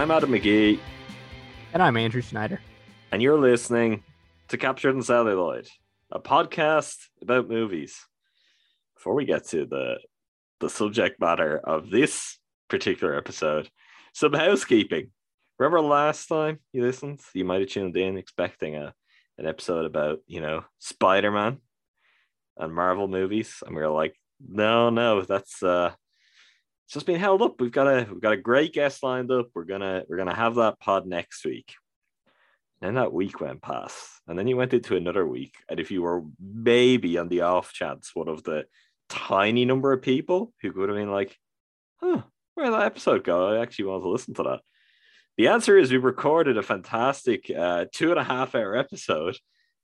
I'm Adam McGee, And I'm Andrew Schneider. and you're listening to Captured in Celluloid, a podcast about movies. Before we get to the the subject matter of this particular episode, some housekeeping. Remember last time you listened, you might have tuned in expecting a an episode about you know Spider Man and Marvel movies, and we were like, no, no, that's uh it's just been held up. We've got a we've got a great guest lined up. We're gonna we're gonna have that pod next week. Then that week went past, and then you went into another week. And if you were maybe on the off chance one of the tiny number of people who could have been like, "Huh, where did that episode go? I actually want to listen to that." The answer is we recorded a fantastic uh, two and a half hour episode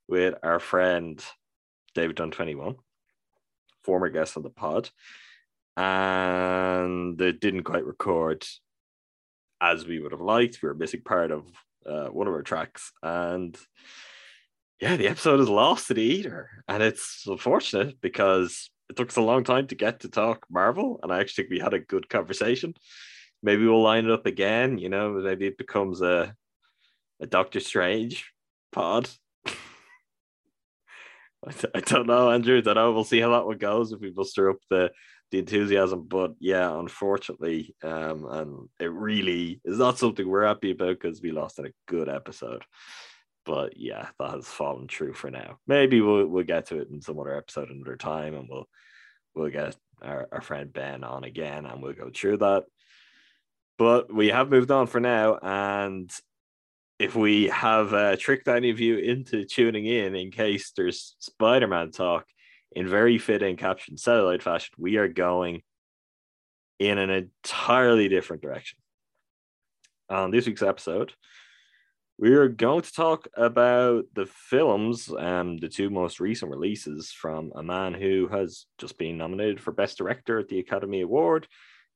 with our friend David Dunn Twenty One, former guest on the pod and it didn't quite record as we would have liked. We were missing part of uh, one of our tracks, and yeah, the episode is lost to the eater, and it's unfortunate because it took us a long time to get to talk Marvel, and I actually think we had a good conversation. Maybe we'll line it up again. You know, maybe it becomes a a Doctor Strange pod. I don't know, Andrew. I don't know. We'll see how that one goes if we muster up the the enthusiasm. But yeah, unfortunately, um, and it really is not something we're happy about because we lost in a good episode. But yeah, that has fallen true for now. Maybe we'll we'll get to it in some other episode another time, and we'll we'll get our, our friend Ben on again, and we'll go through that. But we have moved on for now, and if we have uh, tricked any of you into tuning in in case there's Spider-Man talk in very fitting Captured in Celluloid fashion, we are going in an entirely different direction. On this week's episode, we are going to talk about the films and the two most recent releases from a man who has just been nominated for Best Director at the Academy Award.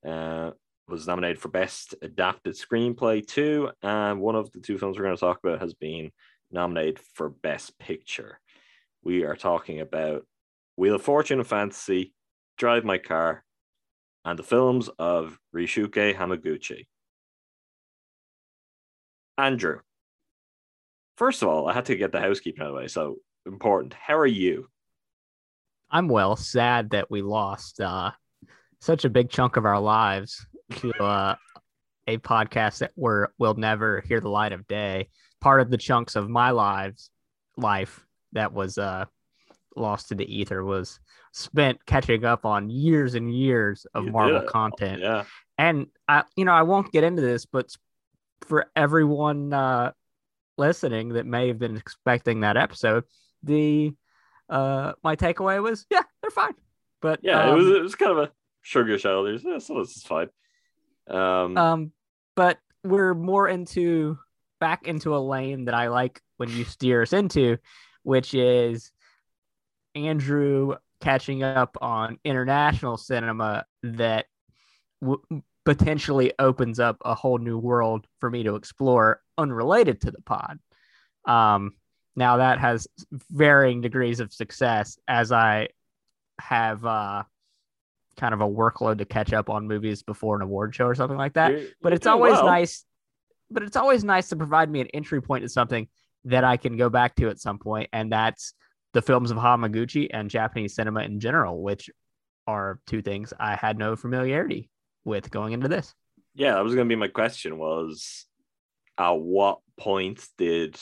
Uh, was nominated for Best Adapted Screenplay too, and one of the two films we're going to talk about has been nominated for Best Picture. We are talking about Wheel of Fortune and Fantasy, Drive My Car, and the films of Ryusuke Hamaguchi. Andrew, first of all, I had to get the housekeeping out of the way, so important. How are you? I'm well sad that we lost uh, such a big chunk of our lives to uh, a podcast that we're, will never hear the light of day. Part of the chunks of my lives life that was uh, lost to the ether was spent catching up on years and years of You Marvel content. Yeah. and I, you know, I won't get into this, but for everyone uh, listening that may have been expecting that episode, the uh, my takeaway was, yeah, they're fine. But Yeah, it was um, it was kind of a sugar shoulders. Yeah, so this is fine. Um, um, but we're more into back into a lane that I like when you steer us into, which is Andrew catching up on international cinema that w- potentially opens up a whole new world for me to explore unrelated to the pod. Um, now that has varying degrees of success as I have uh, kind of a workload to catch up on movies before an award show or something like that. you're- But it's always well. nice. But it's always nice to provide me an entry point to something that I can go back to at some point, and that's the films of Hamaguchi and Japanese cinema in general, which are two things I had no familiarity with going into this. Yeah, that was going to be my question. Was at what point did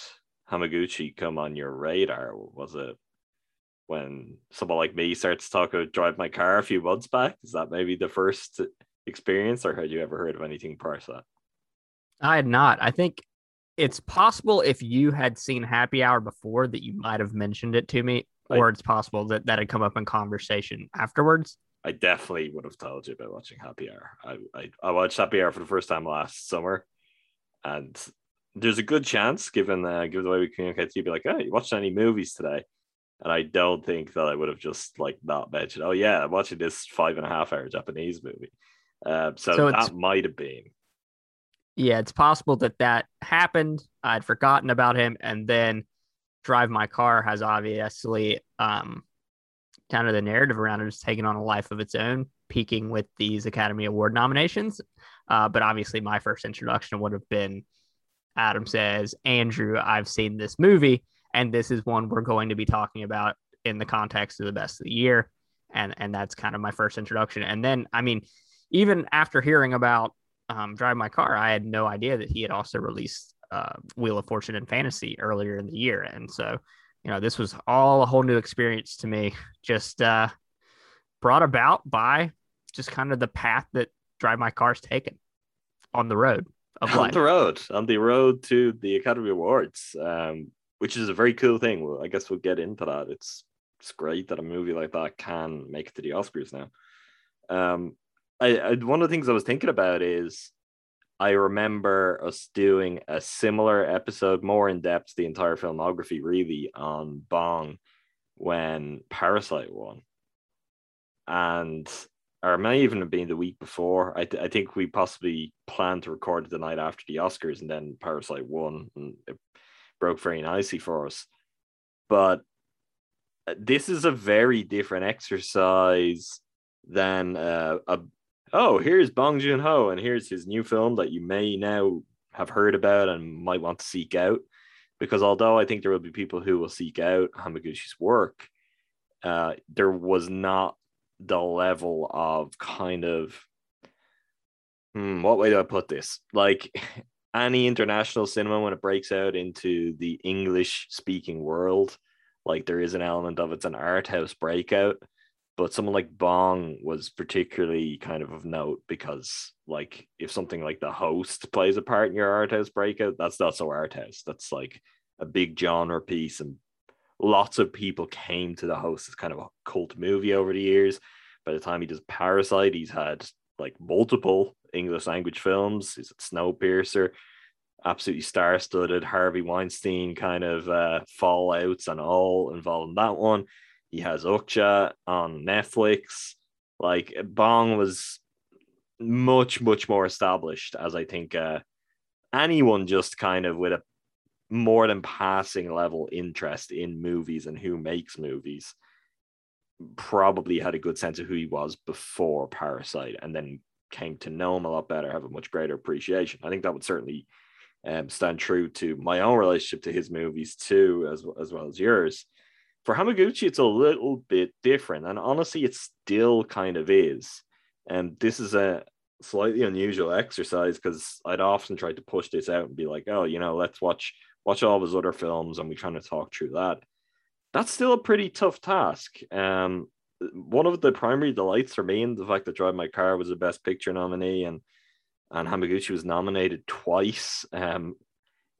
Hamaguchi come on your radar? Was it when someone like me starts to talk about drive my car a few months back? Is that maybe the first experience, or had you ever heard of anything prior to that? I had not. I think it's possible if you had seen Happy Hour before that you might have mentioned it to me, I- or it's possible that that had come up in conversation afterwards. I definitely would have told you about watching Happy Hour. I, I, I watched Happy Hour for the first time last summer, and there's a good chance, given uh, given the way we communicate, you'd be like, "Oh, you watched any movies today?" And I don't think that I would have just like not mentioned, "Oh yeah, I'm watching this five and a half hour Japanese movie." Uh, so, So that might have been. Yeah, it's possible that that happened. I'd forgotten about him, and then Drive My Car has obviously um kind of the narrative around it is taking on a life of its own peaking with these Academy Award nominations. Uh, but obviously, my first introduction would have been Adam says, Andrew, I've seen this movie, and this is one we're going to be talking about in the context of the best of the year. And and that's kind of my first introduction. And then, I mean, even after hearing about um, Drive My Car, I had no idea that he had also released uh, Wheel of Fortune and Fantasy earlier in the year. And so, you know, this was all a whole new experience to me, just uh, brought about by just kind of the path that Drive My Car's taken on the road of on the road, on the road to the Academy Awards, um, which is a very cool thing. Well, I guess we'll get into that. It's it's great that a movie like that can make it to the Oscars now. Um, I, I one of the things I was thinking about is I remember us doing a similar episode, more in depth, the entire filmography really on Bong when Parasite won. And or it may even have been the week before. I, th- I think we possibly planned to record the night after the Oscars, and then Parasite won, and it broke very nicely for us. But uh, this is a very different exercise than uh, a oh here's Bong Joon Ho and here's his new film that you may now have heard about and might want to seek out. Because although I think there will be people who will seek out Hamaguchi's work, uh, there was not the level of kind of hmm, what way do I put this? Like any international cinema when it breaks out into the English speaking world, like there is an element of it's an art house breakout. But someone like Bong was particularly kind of of note because, like, if something like the host plays a part in your art house breakout, that's not so art house. That's like a big genre piece and lots of people came to the host as kind of a cult movie over the years. By the time he does Parasite, he's had like multiple English language films. He's at Snowpiercer, absolutely star-studded Harvey Weinstein kind of uh, fallouts and all involved in that one. He has Okja on Netflix. Like Bong was much, much more established as I think uh, anyone just kind of with a more than passing level interest in movies and who makes movies probably had a good sense of who he was before Parasite and then came to know him a lot better, have a much greater appreciation. I think that would certainly um, stand true to my own relationship to his movies too, as, as well as yours. For Hamaguchi, it's a little bit different, and honestly, it still kind of is. And this is a slightly unusual exercise because I'd often try to push this out and be like, "Oh, you know, let's watch watch all of his other films, and we kind of talk through that." That's still a pretty tough task. Um, one of the primary delights for me, in the fact that Drive My Car was a Best Picture nominee, and and Hamaguchi was nominated twice um,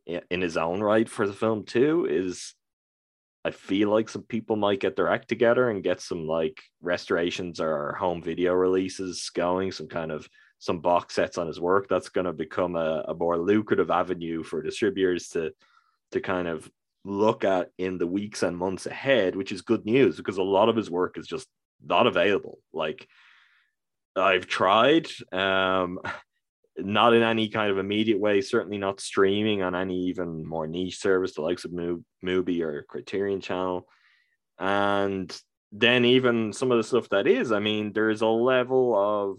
in his own right for the film too, is I feel like some people might get their act together and get some like restorations or home video releases going, some kind of some box sets on his work. That's going to become a, a more lucrative avenue for distributors to to kind of look at in the weeks and months ahead, which is good news because a lot of his work is just not available. Like I've tried, um, not in any kind of immediate way, certainly not streaming on any even more niche service, the likes of Mubi or Criterion Channel. And then even some of the stuff that is, I mean, there's a level of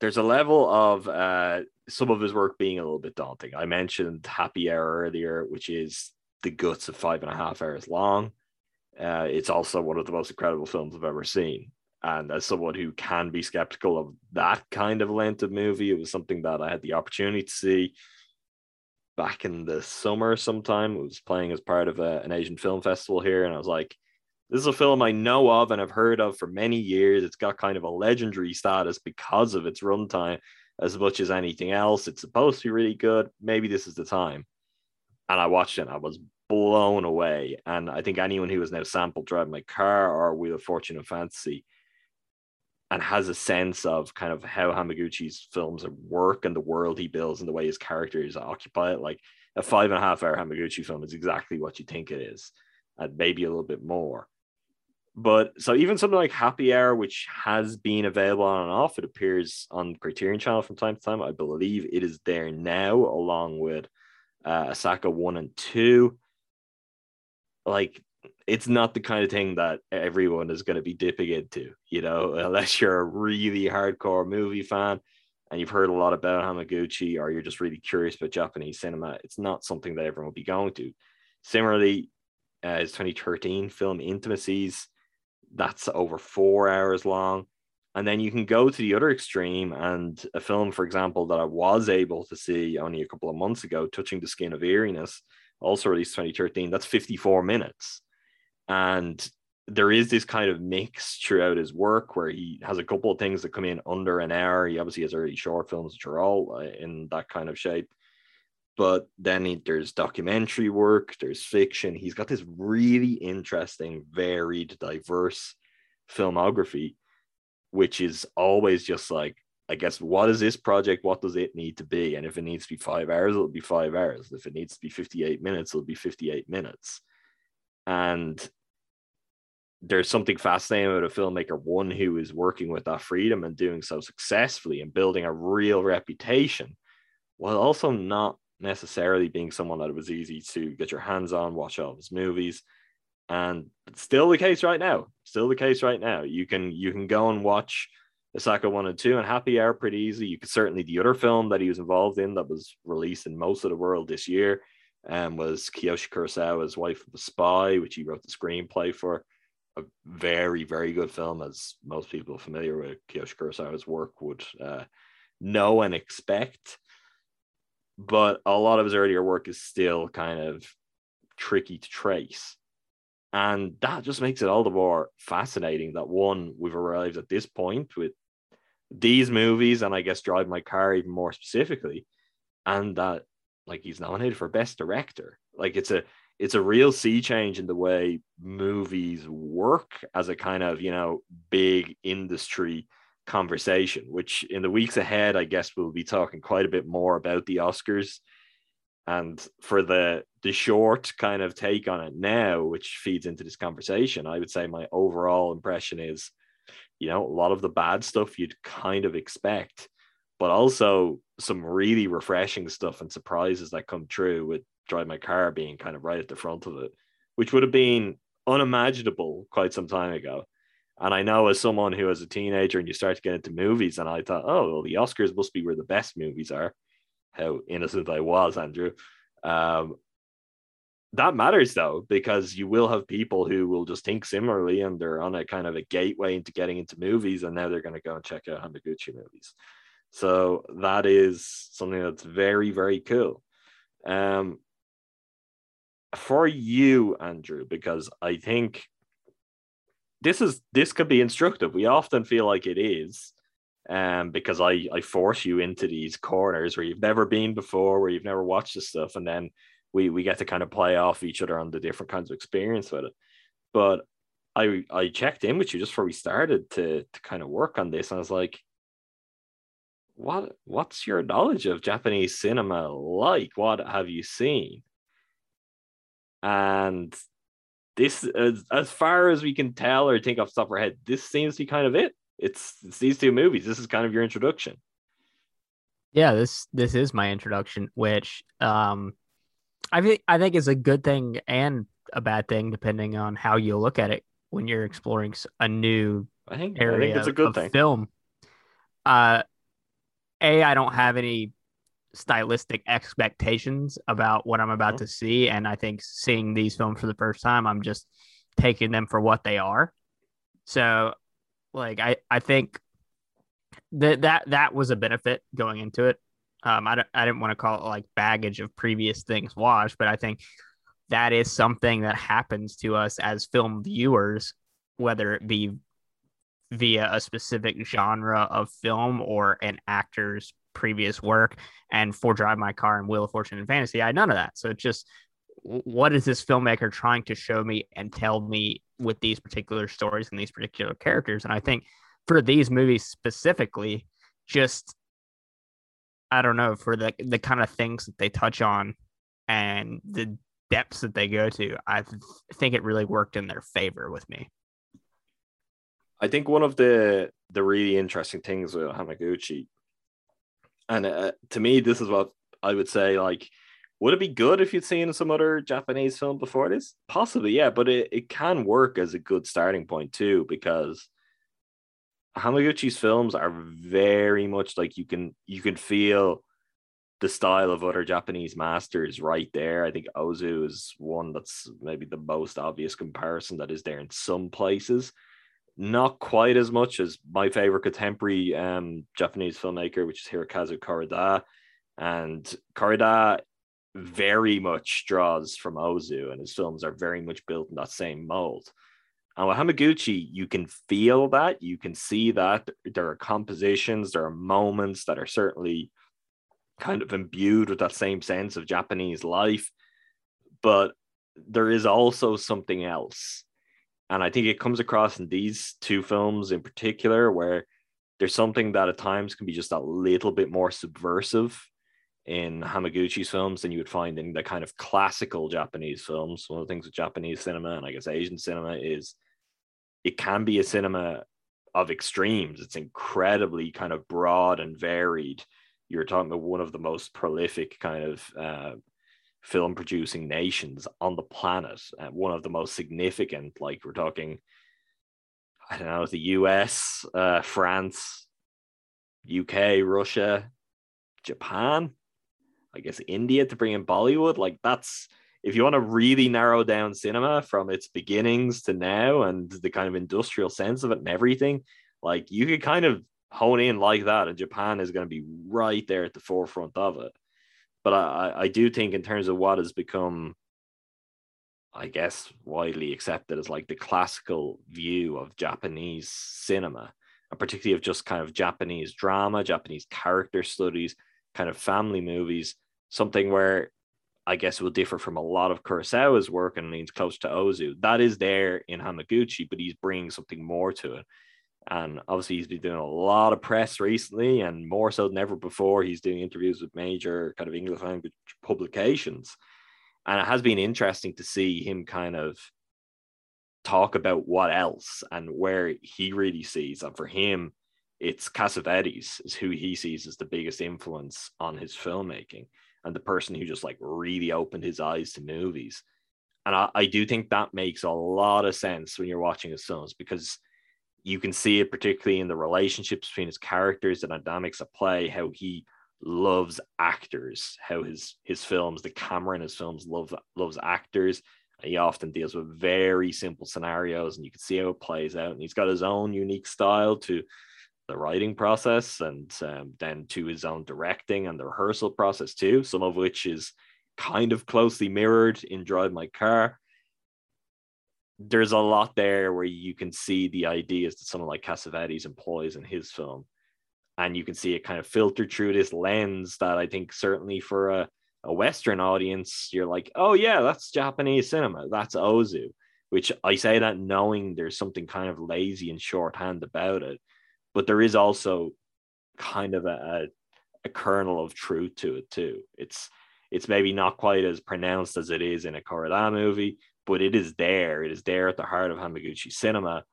there's a level of uh, some of his work being a little bit daunting. I mentioned Happy Hour earlier, which is the guts of five and a half hours long. Uh, it's also one of the most incredible films I've ever seen. And as someone who can be skeptical of that kind of length of movie, it was something that I had the opportunity to see back in the summer sometime. It was playing as part of a, an Asian film festival here. And I was like, this is a film I know of and I've heard of for many years. It's got kind of a legendary status because of its runtime as much as anything else. It's supposed to be really good. Maybe this is the time. And I watched it and I was blown away. And I think anyone who has now sampled Drive My Car or Wheel of Fortune and Fantasy and has a sense of kind of how Hamaguchi's films work and the world he builds and the way his characters occupy it. Like a five and a half hour Hamaguchi film is exactly what you think it is, and maybe a little bit more. But so even something like Happy Hour, which has been available on and off, it appears on Criterion Channel from time to time. I believe it is there now, along with uh, Asako one and two. Like it's not the kind of thing that everyone is going to be dipping into, you know, unless you're a really hardcore movie fan and you've heard a lot about Hamaguchi or you're just really curious about Japanese cinema. It's not something that everyone will be going to. Similarly, uh, his 2013 film Intimacies, that's over four hours long. And then you can go to the other extreme and a film, for example, that I was able to see only a couple of months ago, Touching the Skin of Eeriness, also released 2013, that's 54 minutes. And there is this kind of mix throughout his work where he has a couple of things that come in under an hour. He obviously has early short films, which are all uh, in that kind of shape. But then he, there's documentary work, there's fiction. He's got this really interesting, varied, diverse filmography which is always just like, I guess, what is this project? What does it need to be? And if it needs to be five hours, it'll be five hours. If it needs to be 58 minutes, it'll be 58 minutes. And there's something fascinating about a filmmaker, one who is working with that freedom and doing so successfully and building a real reputation, while also not necessarily being someone that it was easy to get your hands on, watch all of his movies and still the case right now. Still the case right now. You can you can go and watch Asako one and two and Happy Hour pretty easy. You could certainly the other film that he was involved in that was released in most of the world this year um, was Kiyoshi Kurosawa's Wife of a Spy, which he wrote the screenplay for. A very very good film, as most people familiar with Kiyoshi Kurosawa's work would uh, know and expect. But a lot of his earlier work is still kind of tricky to trace and that just makes it all the more fascinating that one, we've arrived at this point with these movies, and I guess Drive My Car even more specifically, and that like he's nominated for Best Director. Like it's a it's a real sea change in the way movies work as a kind of you know big industry conversation which in the weeks ahead i guess we'll be talking quite a bit more about the oscars and for the the short kind of take on it now, which feeds into this conversation, I would say my overall impression is, you know, a lot of the bad stuff you'd kind of expect, but also some really refreshing stuff and surprises that come true with Drive My Car being kind of right at the front of it, which would have been unimaginable quite some time ago. And I know as someone who was a teenager and you start to get into movies, and I thought, oh, well, the Oscars must be where the best movies are how innocent I was, Andrew. Um, that matters though, because you will have people who will just think similarly and they're on a kind of a gateway into getting into movies, and now they're going to go and check out Hamaguchi movies. So that is something that's very, very cool. Um, for you, Andrew, because I think this is this could be instructive. We often feel like it is, um, because I, I force you into these corners where you've never been before, where you've never watched this stuff, and then we we get to kind of play off each other on the different kinds of experience with it. But I I checked in with you just before we started to to kind of work on this, and I was like, what what's your knowledge of Japanese cinema like? What have you seen? And this, as, as far as we can tell or think off the top of our head, this seems to be kind of it it's it's these two movies. This is kind of your introduction. Yeah, this this is my introduction, which um I think I think is a good thing and a bad thing depending on how you look at it when you're exploring a new I think area I think it's a good thing. film. Uh, a I don't have any stylistic expectations about what I'm about mm-hmm. to see, and I think seeing these films for the first time, I'm just taking them for what they are. So like I, I think that that that was a benefit going into it. Um, I, don't, I didn't want to call it like baggage of previous things watched, but I think that is something that happens to us as film viewers, whether it be via a specific genre of film or an actor's previous work. And for Drive My Car and Wheel of Fortune and Fantasy, I had none of that. So it's just what is this filmmaker trying to show me and tell me with these particular stories and these particular characters. And I think for these movies specifically, just I don't know for the the kind of things that they touch on and the depths that they go to, I think it really worked in their favor with me. I think one of the the really interesting things with Hamaguchi, and uh, to me, this is what I would say like would it be good if you'd seen some other Japanese film before this? Possibly, yeah, but it, it can work as a good starting point too, because Hamaguchi's films are very much like you can you can feel the style of other Japanese masters right there. I think Ozu is one that's maybe the most obvious comparison that is there in some places. Not quite as much as my favorite contemporary um, Japanese filmmaker, which is Hirokazu Koreeda. And Koreeda very much draws from Ozu, and his films are very much built in that same mold. And with Hamaguchi, you can feel that, you can see that there are compositions, there are moments that are certainly kind of imbued with that same sense of Japanese life, but there is also something else. And I think it comes across in these two films in particular, where there's something that at times can be just a little bit more subversive in Hamaguchi's films than you would find in the kind of classical Japanese films. One of the things with Japanese cinema and I guess Asian cinema is it can be a cinema of extremes. It's incredibly kind of broad and varied. You're talking about one of the most prolific kind of uh, film producing nations on the planet, uh, one of the most significant. Like we're talking, I don't know, the US, uh, France, UK, Russia, Japan I guess India to bring in Bollywood. Like that's if you want to really narrow down cinema from its beginnings to now and the kind of industrial sense of it and everything, like you could kind of hone in like that, and Japan is going to be right there at the forefront of it. But I, I do think in terms of what has become, I guess, widely accepted as like the classical view of Japanese cinema, and particularly of just kind of Japanese drama, Japanese character studies, kind of family movies, something where I guess will differ from a lot of Kurosawa's work and leans close to Ozu. That is there in Hamaguchi, but he's bringing something more to it. And obviously, he's been doing a lot of press recently, and more so than ever before. He's doing interviews with major kind of English language publications. And it has been interesting to see him kind of talk about what else and where he really sees. And for him, it's Cassavetes is who he sees as the biggest influence on his filmmaking and the person who just like really opened his eyes to movies. And I, I do think that makes a lot of sense when you're watching his films because you can see it particularly in the relationships between his characters, the dynamics of play, how he loves actors, how his his films, the camera in his films love loves actors. He often deals with very simple scenarios, and you can see how it plays out. And he's got his own unique style to the writing process and um, then to his own directing and the rehearsal process too, some of which is kind of closely mirrored in Drive My Car. There's a lot there where you can see the ideas that someone like Cassavetes employs in his film. And you can see it kind of filtered through this lens that I think certainly for a, a Western audience, you're like, oh yeah, that's Japanese cinema. That's Ozu. Which I say that knowing there's something kind of lazy and shorthand about it but there is also kind of a, a, kernel of truth to it too. It's it's maybe not quite as pronounced as it is in a Koreeda movie, but it is there. It is there at the heart of Hamaguchi cinema,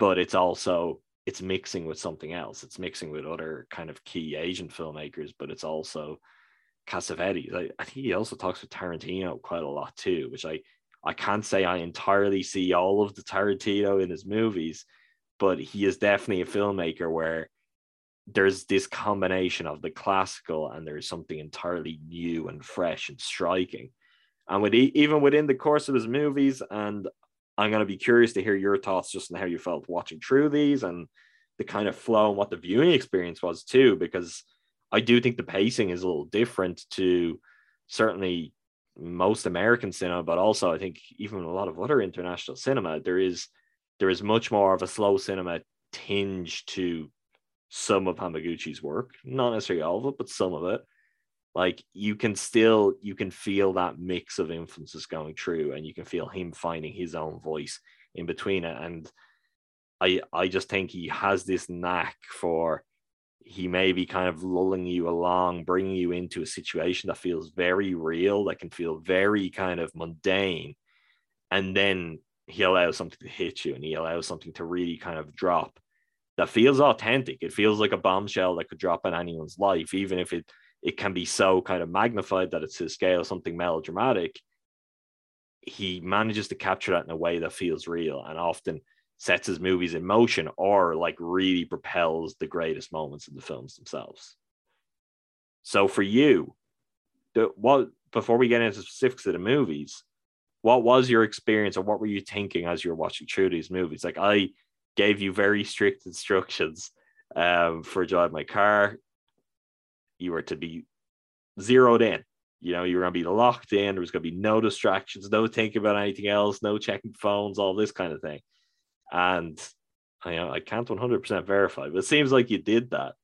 but it's also it's mixing with something else. It's mixing with other kind of key Asian filmmakers, but it's also Cassavetes. I, I think he also talks with Tarantino quite a lot too, which I I can't say I entirely see all of the Tarantino in his movies, but he is definitely a filmmaker where there's this combination of the classical and there's something entirely new and fresh and striking. And with even within the course of his movies, and I'm going to be curious to hear your thoughts just on how you felt watching through these and the kind of flow and what the viewing experience was too, because I do think the pacing is a little different to certainly most American cinema, but also I think even a lot of other international cinema. There is there is much more of a slow cinema tinge to some of Hamaguchi's work, not necessarily all of it, but some of it. Like you can still you can feel that mix of influences going through, and you can feel him finding his own voice in between it. And I I just think he has this knack for he may be kind of lulling you along, bringing you into a situation that feels very real, that can feel very kind of mundane, and then he allows something to hit you and he allows something to really kind of drop that feels authentic. It feels like a bombshell that could drop in anyone's life, even if it it can be so kind of magnified that it's to scale something melodramatic. He manages to capture that in a way that feels real and often sets his movies in motion or like really propels the greatest moments of the films themselves. So for you, the, what before we get into specifics of the movies, what was your experience or what were you thinking as you were watching through these movies? Like I gave you very strict instructions um, for drive my car. You were to be zeroed in. You know, you were going to be locked in. There was going to be no distractions, no thinking about anything else, no checking phones, all this kind of thing. And I, you know, I can't 100% verify, but it seems like you did that.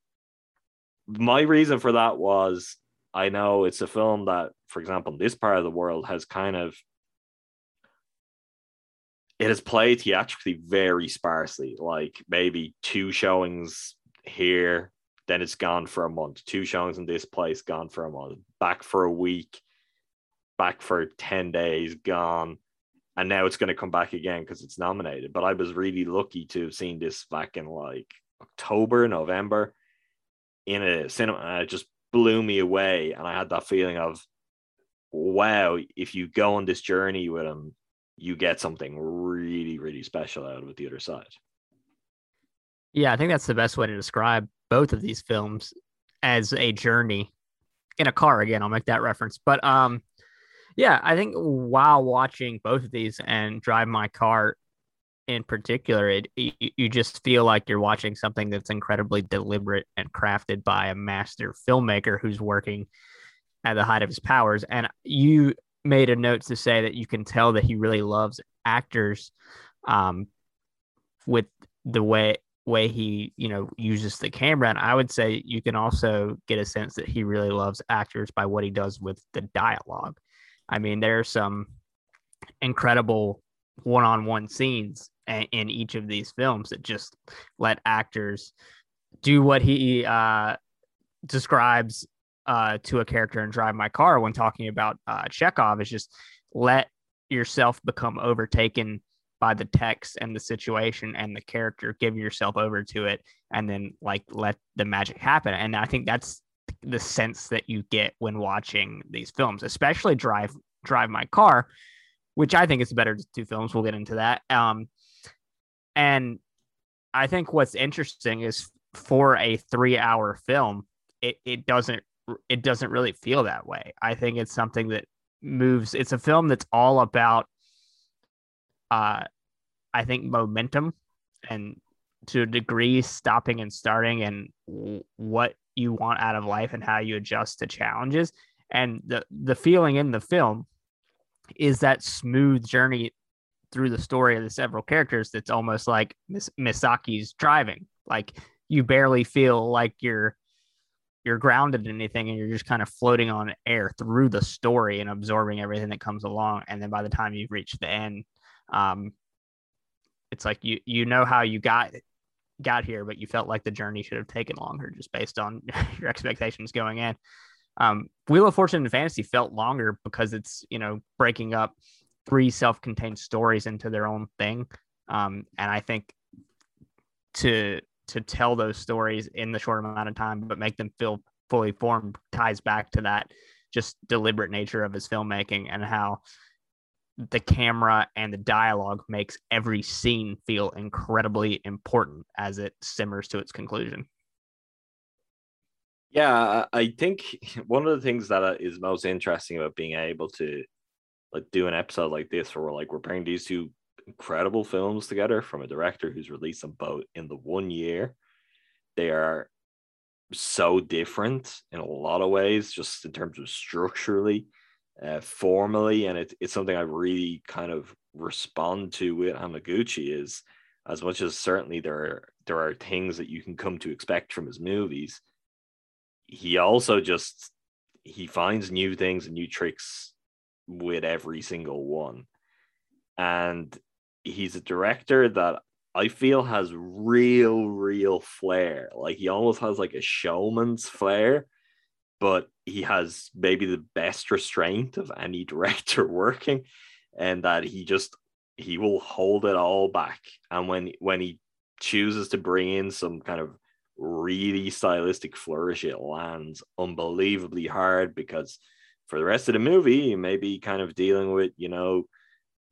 My reason for that was I know it's a film that, for example, in this part of the world has kind of it has played theatrically very sparsely, like maybe two showings here, then it's gone for a month. Two showings in this place, gone for a month. Back for a week, back for 10 days, gone. And now it's going to come back again because it's nominated. But I was really lucky to have seen this back in like October, November in a cinema. And it just blew me away. And I had that feeling of, wow, if you go on this journey with him, you get something really, really special out of it the other side. Yeah, I think that's the best way to describe both of these films as a journey in a car. Again, I'll make that reference. But um, yeah, I think while watching both of these and drive my car in particular, it you just feel like you're watching something that's incredibly deliberate and crafted by a master filmmaker who's working at the height of his powers. And you made a note to say that you can tell that he really loves actors um, with the way way he you know uses the camera and i would say you can also get a sense that he really loves actors by what he does with the dialogue. I mean there are some incredible one-on-one scenes in each of these films that just let actors do what he uh, describes uh, to a character and drive my car when talking about uh, Chekhov is just let yourself become overtaken by the text and the situation and the character, give yourself over to it, and then like let the magic happen. And I think that's the sense that you get when watching these films, especially Drive Drive My Car, which I think is better two films. We'll get into that. Um, and I think what's interesting is for a three hour film, it, it doesn't it doesn't really feel that way. I think it's something that moves. It's a film that's all about, uh, I think momentum and to a degree stopping and starting and what you want out of life and how you adjust to challenges. And the the feeling in the film is that smooth journey through the story of the several characters that's almost like Mis- Misaki's driving. Like you barely feel like you're you're grounded in anything and you're just kind of floating on air through the story and absorbing everything that comes along and then by the time you've reached the end um it's like you you know how you got got here but you felt like the journey should have taken longer just based on your expectations going in. Um wheel of fortune and fantasy felt longer because it's you know breaking up three self-contained stories into their own thing. Um and i think to to tell those stories in the short amount of time, but make them feel fully formed ties back to that just deliberate nature of his filmmaking and how the camera and the dialogue makes every scene feel incredibly important as it simmers to its conclusion. Yeah, I think one of the things that uh, is most interesting about being able to like do an episode like this where we're like we're bringing these two incredible films together from a director who's released them both in the one year. They are so different in a lot of ways, just in terms of structurally, uh, formally, and it, it's something I really kind of respond to with Hamaguchi is as much as certainly there are there are things that you can come to expect from his movies. He also just he finds new things and new tricks with every single one. And he's a director that I feel has real, real flair. Like he almost has like a showman's flair, but he has maybe the best restraint of any director working, and that he just he will hold it all back. And when when he chooses to bring in some kind of really stylistic flourish, it lands unbelievably hard because for the rest of the movie, you may be kind of dealing with, you know,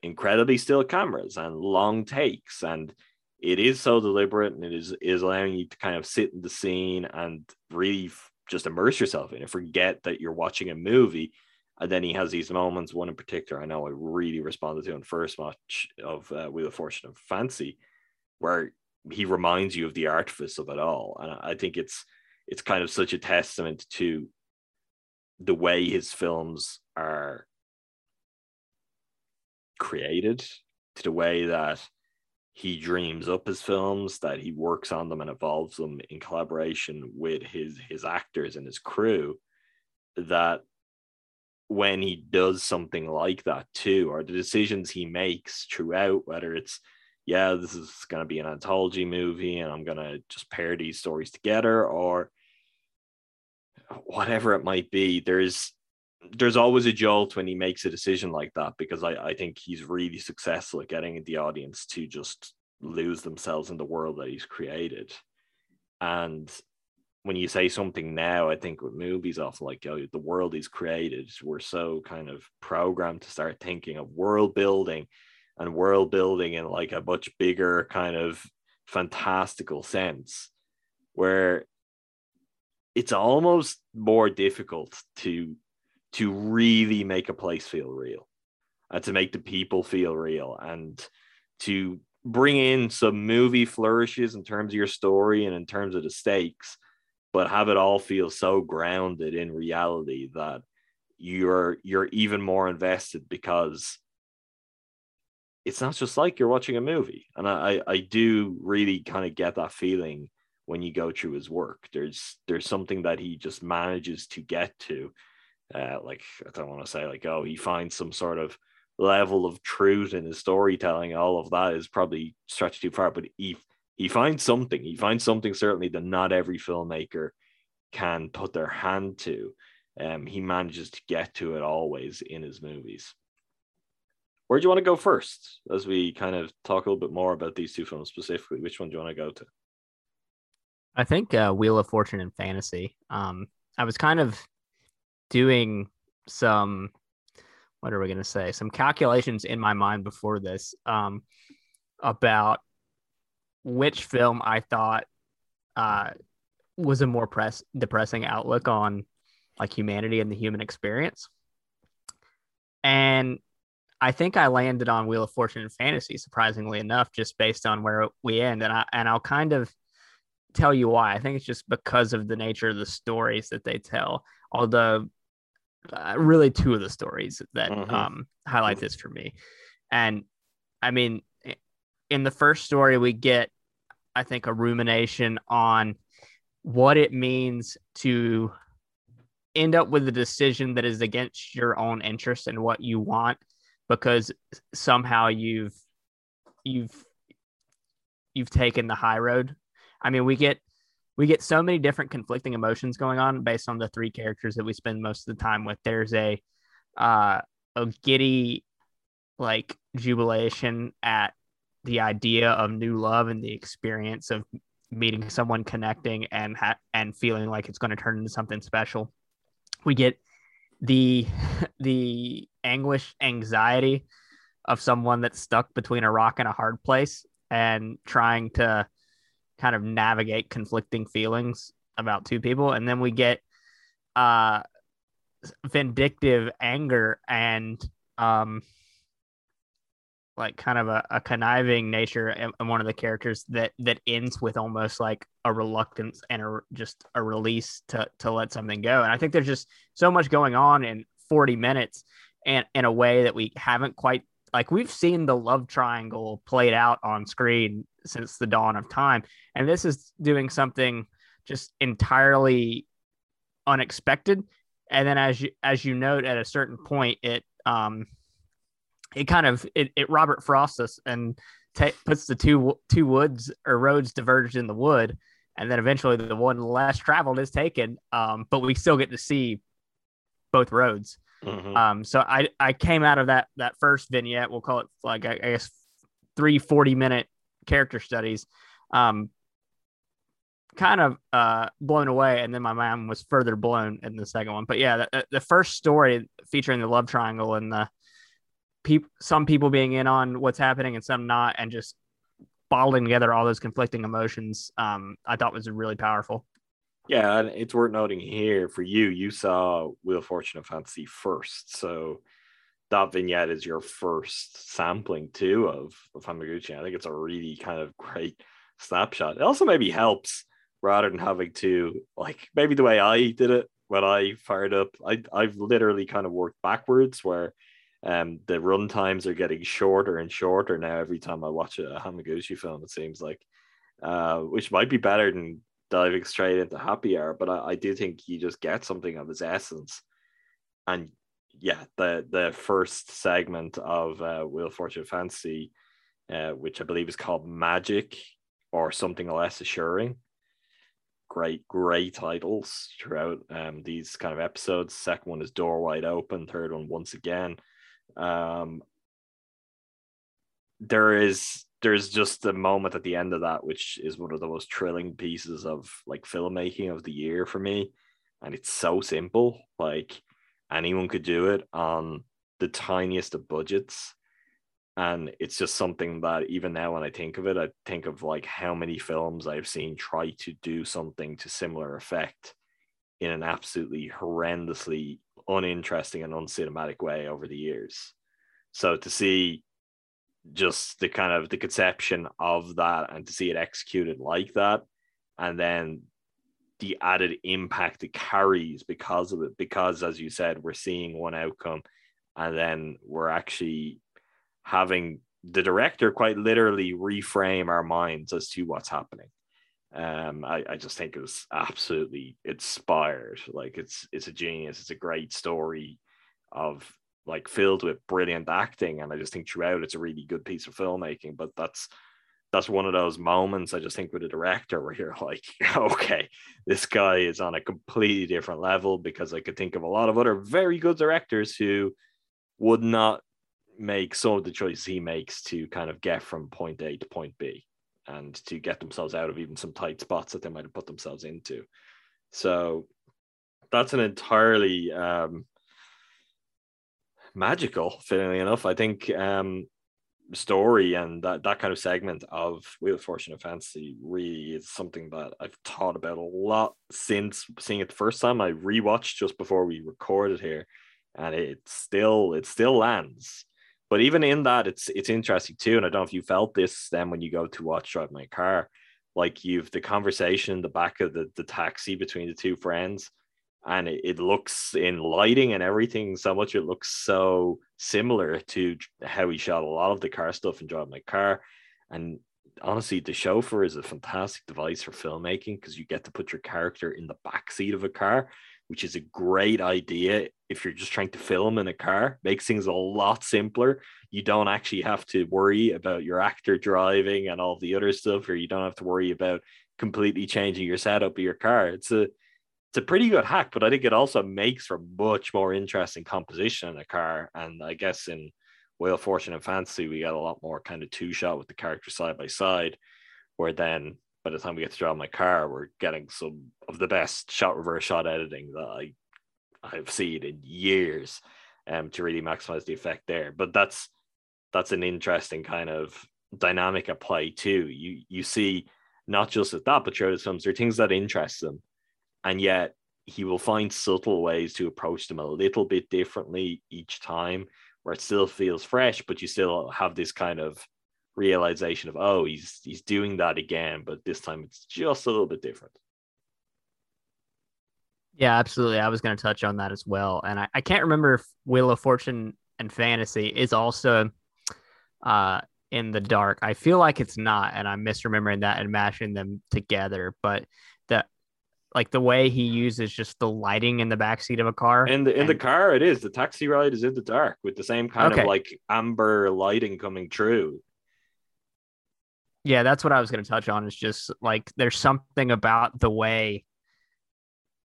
incredibly still cameras and long takes. And it is so deliberate and it is, is allowing you to kind of sit in the scene and really just immerse yourself in it, forget that you're watching a movie. And then he has these moments, one in particular, I know I really responded to in first match of uh, Wheel of Fortune and Fantasy, where he reminds you of the artifice of it all. And I think it's it's kind of such a testament to the way his films are created, to the way that he dreams up his films, that he works on them and evolves them in collaboration with his his actors and his crew, that when he does something like that too, or the decisions he makes throughout, whether it's yeah, this is going to be an anthology movie and I'm going to just pair these stories together or whatever it might be, there's there's always a jolt when he makes a decision like that because I, I think he's really successful at getting the audience to just lose themselves in the world that he's created. And when you say something now, I think with movies often like oh, the world he's created, we're so kind of programmed to start thinking of world building and world building in like a much bigger kind of fantastical sense where it's almost more difficult to to really make a place feel real and to make the people feel real and to bring in some movie flourishes in terms of your story and in terms of the stakes but have it all feel so grounded in reality that you're you're even more invested because it's not just like you're watching a movie. And I, I do really kind of get that feeling when you go through his work. There's there's something that he just manages to get to. Uh, like I don't want to say like, oh, he finds some sort of level of truth in his storytelling. All of that is probably stretched too far, but he he finds something. He finds something certainly that not every filmmaker can put their hand to. Um, he manages to get to it always in his movies where do you want to go first as we kind of talk a little bit more about these two films specifically? Which one do you want to go to? I think uh, Wheel of Fortune and Fantasy. Um, I was kind of doing some, what are we going to say? Some calculations in my mind before this um, about which film I thought uh, was a more press depressing outlook on like humanity and the human experience. And I think I landed on Wheel of Fortune and Fantasy, surprisingly enough, just based on where we end. And I and I'll kind of tell you why. I think it's just because of the nature of the stories that they tell. Although, uh, really, two of the stories that mm-hmm. um, highlight this for me. And I mean, in the first story, we get, I think, a rumination on what it means to end up with a decision that is against your own interest and what you want because somehow you've you've you've taken the high road. I mean, we get we get so many different conflicting emotions going on based on the three characters that we spend most of the time with. There's a uh, a giddy like jubilation at the idea of new love and the experience of meeting someone connecting and ha- and feeling like it's going to turn into something special. We get the the anguish anxiety of someone that's stuck between a rock and a hard place and trying to kind of navigate conflicting feelings about two people. And then we get uh vindictive anger and um like kind of a, a conniving nature in, one of the characters that that ends with almost like a reluctance and a just a release to to let something go. And i think there's just so much going on in 40 minutes and in a way that we haven't quite like we've seen the love triangle played out on screen since the dawn of time and this is doing something just entirely unexpected and then as you as you note at a certain point it um it kind of it, it Robert Frost us and t- puts the two two woods or roads diverged in the wood, and then eventually the one less traveled is taken. Um, but we still get to see both roads. Mm-hmm. Um, so I I came out of that that first vignette. We'll call it like I, I guess three 40 minute character studies. Um, kind of uh, blown away, and then my mind was further blown in the second one. But yeah, the, the first story featuring the love triangle and the people, some people being in on what's happening and some not, and just bottling together all those conflicting emotions, um, I thought was really powerful. Yeah, and it's worth noting here for you, you saw Wheel of Fortune and Fantasy first, so that vignette is your first sampling too of, of Hamaguchi. I think it's a really kind of great snapshot. It also maybe helps rather than having to like maybe the way I did it when I fired up. I I've literally kind of worked backwards where um the run times are getting shorter and shorter now every time I watch a Hamaguchi film, it seems like. Uh, which might be better than diving straight into happy hour, but I, I do think you just get something of his essence. And yeah, the the first segment of uh, Wheel Fortune Fantasy, uh, which I believe is called Magic or something less assuring. Great, great titles throughout um, these kind of episodes. Second one is Door Wide Open. Third one, Once Again. Um, there is there's just a moment at the end of that which is one of the most thrilling pieces of like filmmaking of the year for me and it's so simple like anyone could do it on the tiniest of budgets. And it's just something that even now when i think of it i think of like how many films i've seen try to do something to similar effect in an absolutely horrendously uninteresting and uncinematic way over the years. So to see just the kind of the conception of that and to see it executed like that and then the added impact it carries because of it because as you said we're seeing one outcome and then we're actually having the director quite literally reframe our minds as to what's happening. Um I, I just think it was absolutely inspired. Like it's it's a genius. It's a great story of like filled with brilliant acting. And i just think throughout it's a really good piece of filmmaking but that's that's one of those moments I just think with a director where you're like, okay, this guy is on a completely different level because I could think of a lot of other very good directors who would not make some of the choices he makes to kind of get from point A to point B and to get themselves out of even some tight spots that they might have put themselves into. So that's an entirely um, magical, fittingly enough. I think um, story and that, that kind of segment of Wheel of Fortune and Fantasy really is something that I've thought about a lot since seeing it the first time. I rewatched just before we recorded here, and it still it still lands. But even in that, it's it's interesting too. And I don't know if you felt this then when you go to watch Drive My Car, like you've the conversation in the back of the, the taxi between the two friends and it, it, looks in lighting and everything so much it looks so similar to how he shot a lot of the car stuff and Drive My Car. And honestly the chauffeur is a fantastic device for filmmaking because you get to put your character in the back seat of a car which is a great idea if you're just trying to film in a car. Makes things a lot simpler. You don't actually have to worry about your actor driving and all the other stuff or you don't have to worry about completely changing your setup of your car. It's a it's a pretty good hack, but I think it also makes for much more interesting composition in a car. And I guess in Wheel Fortune and Fantasy, we got a lot more kind of two shot with the character side by side, where then by the time we get to drive my car, we're getting some of the best shot reverse shot editing that I I've seen in years um to really maximize the effect there. But that's that's an interesting kind of dynamic at play too. You you see not just with that, but throughout his films, there are things that interest them and yet he will find subtle ways to approach them a little bit differently each time where it still feels fresh but you still have this kind of realization of oh he's he's doing that again but this time it's just a little bit different. Yeah absolutely. I was going to touch on that as well and I, I can't remember if wheel of fortune and fantasy is also uh in the dark. I feel like it's not and i'm misremembering that and mashing them together but like the way he uses just the lighting in the backseat of a car. In the in and... the car, it is the taxi ride is in the dark with the same kind okay. of like amber lighting coming through. Yeah, that's what I was going to touch on. Is just like there's something about the way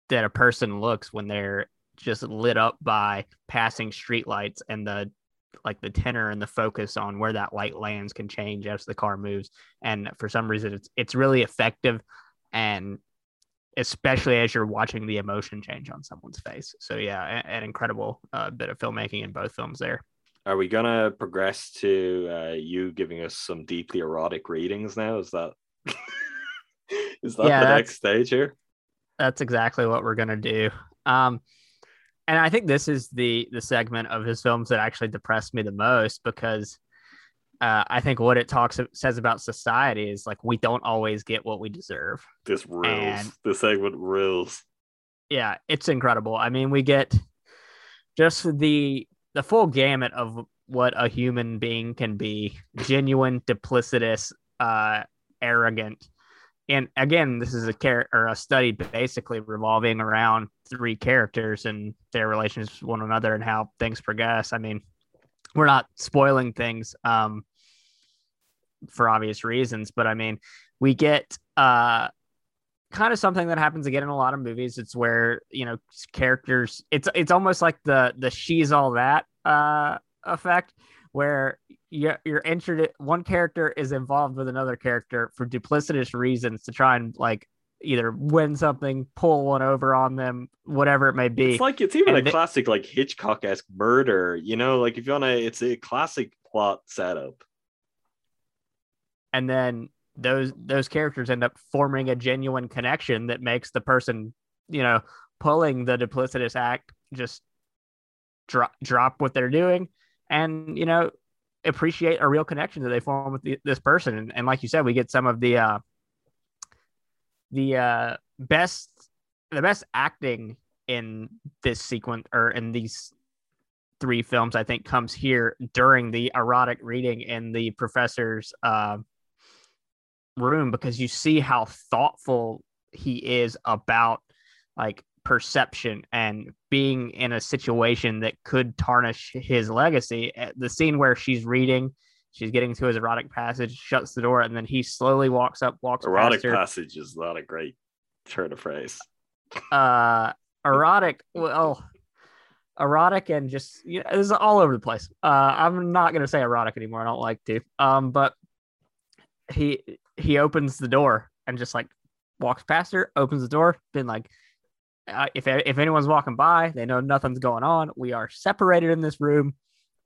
that a person looks when they're just lit up by passing streetlights and the like the tenor and the focus on where that light lands can change as the car moves and for some reason it's it's really effective and especially as you're watching the emotion change on someone's face. So yeah, an incredible uh, bit of filmmaking in both films there. Are we gonna progress to uh, you giving us some deeply erotic readings now? Is that is that Yeah, the next stage here? That's exactly what we're gonna do. Um, and I think this is the the segment of his films that actually depressed me the most because uh, I think what it talks says about society is like we don't always get what we deserve. This rules. And- This segment rules. yeah, it's incredible. I mean, we get just the the full gamut of what a human being can be: genuine, duplicitous, uh, arrogant. And again, this is a char- or a study basically revolving around three characters and their relationships with one another and how things progress. I mean, we're not spoiling things um, for obvious reasons, but I mean, we get uh, kind of something that happens again in a lot of movies. It's where you know characters. It's it's almost like the the she's all that uh, effect, where you're you're entered. One character is involved with another character for duplicitous reasons to try and like either win something, pull one over on them, whatever it may be. It's like it's even And a classic like Hitchcock esque murder. You know, like if you wanna, it's a classic plot setup. And then those those characters end up forming a genuine connection that makes the person you know pulling the duplicitous act just drop drop what they're doing and you know appreciate a real connection that they form with the, this person. And, and like you said we get some of the uh the uh best the best acting in this sequence or in these three films i think comes here during the erotic reading in the professor's uh room because you see how thoughtful he is about like perception and being in a situation that could tarnish his legacy. Uh, The scene where she's reading, she's getting to his erotic passage, shuts the door, and then he slowly walks up, walks Erotic passage is not a great turn of phrase. uh erotic well erotic and just you know, this is all over the place uh i'm not gonna say erotic anymore i don't like to um but he he opens the door and just like walks past her opens the door been like uh, if if anyone's walking by they know nothing's going on. We are separated in this room.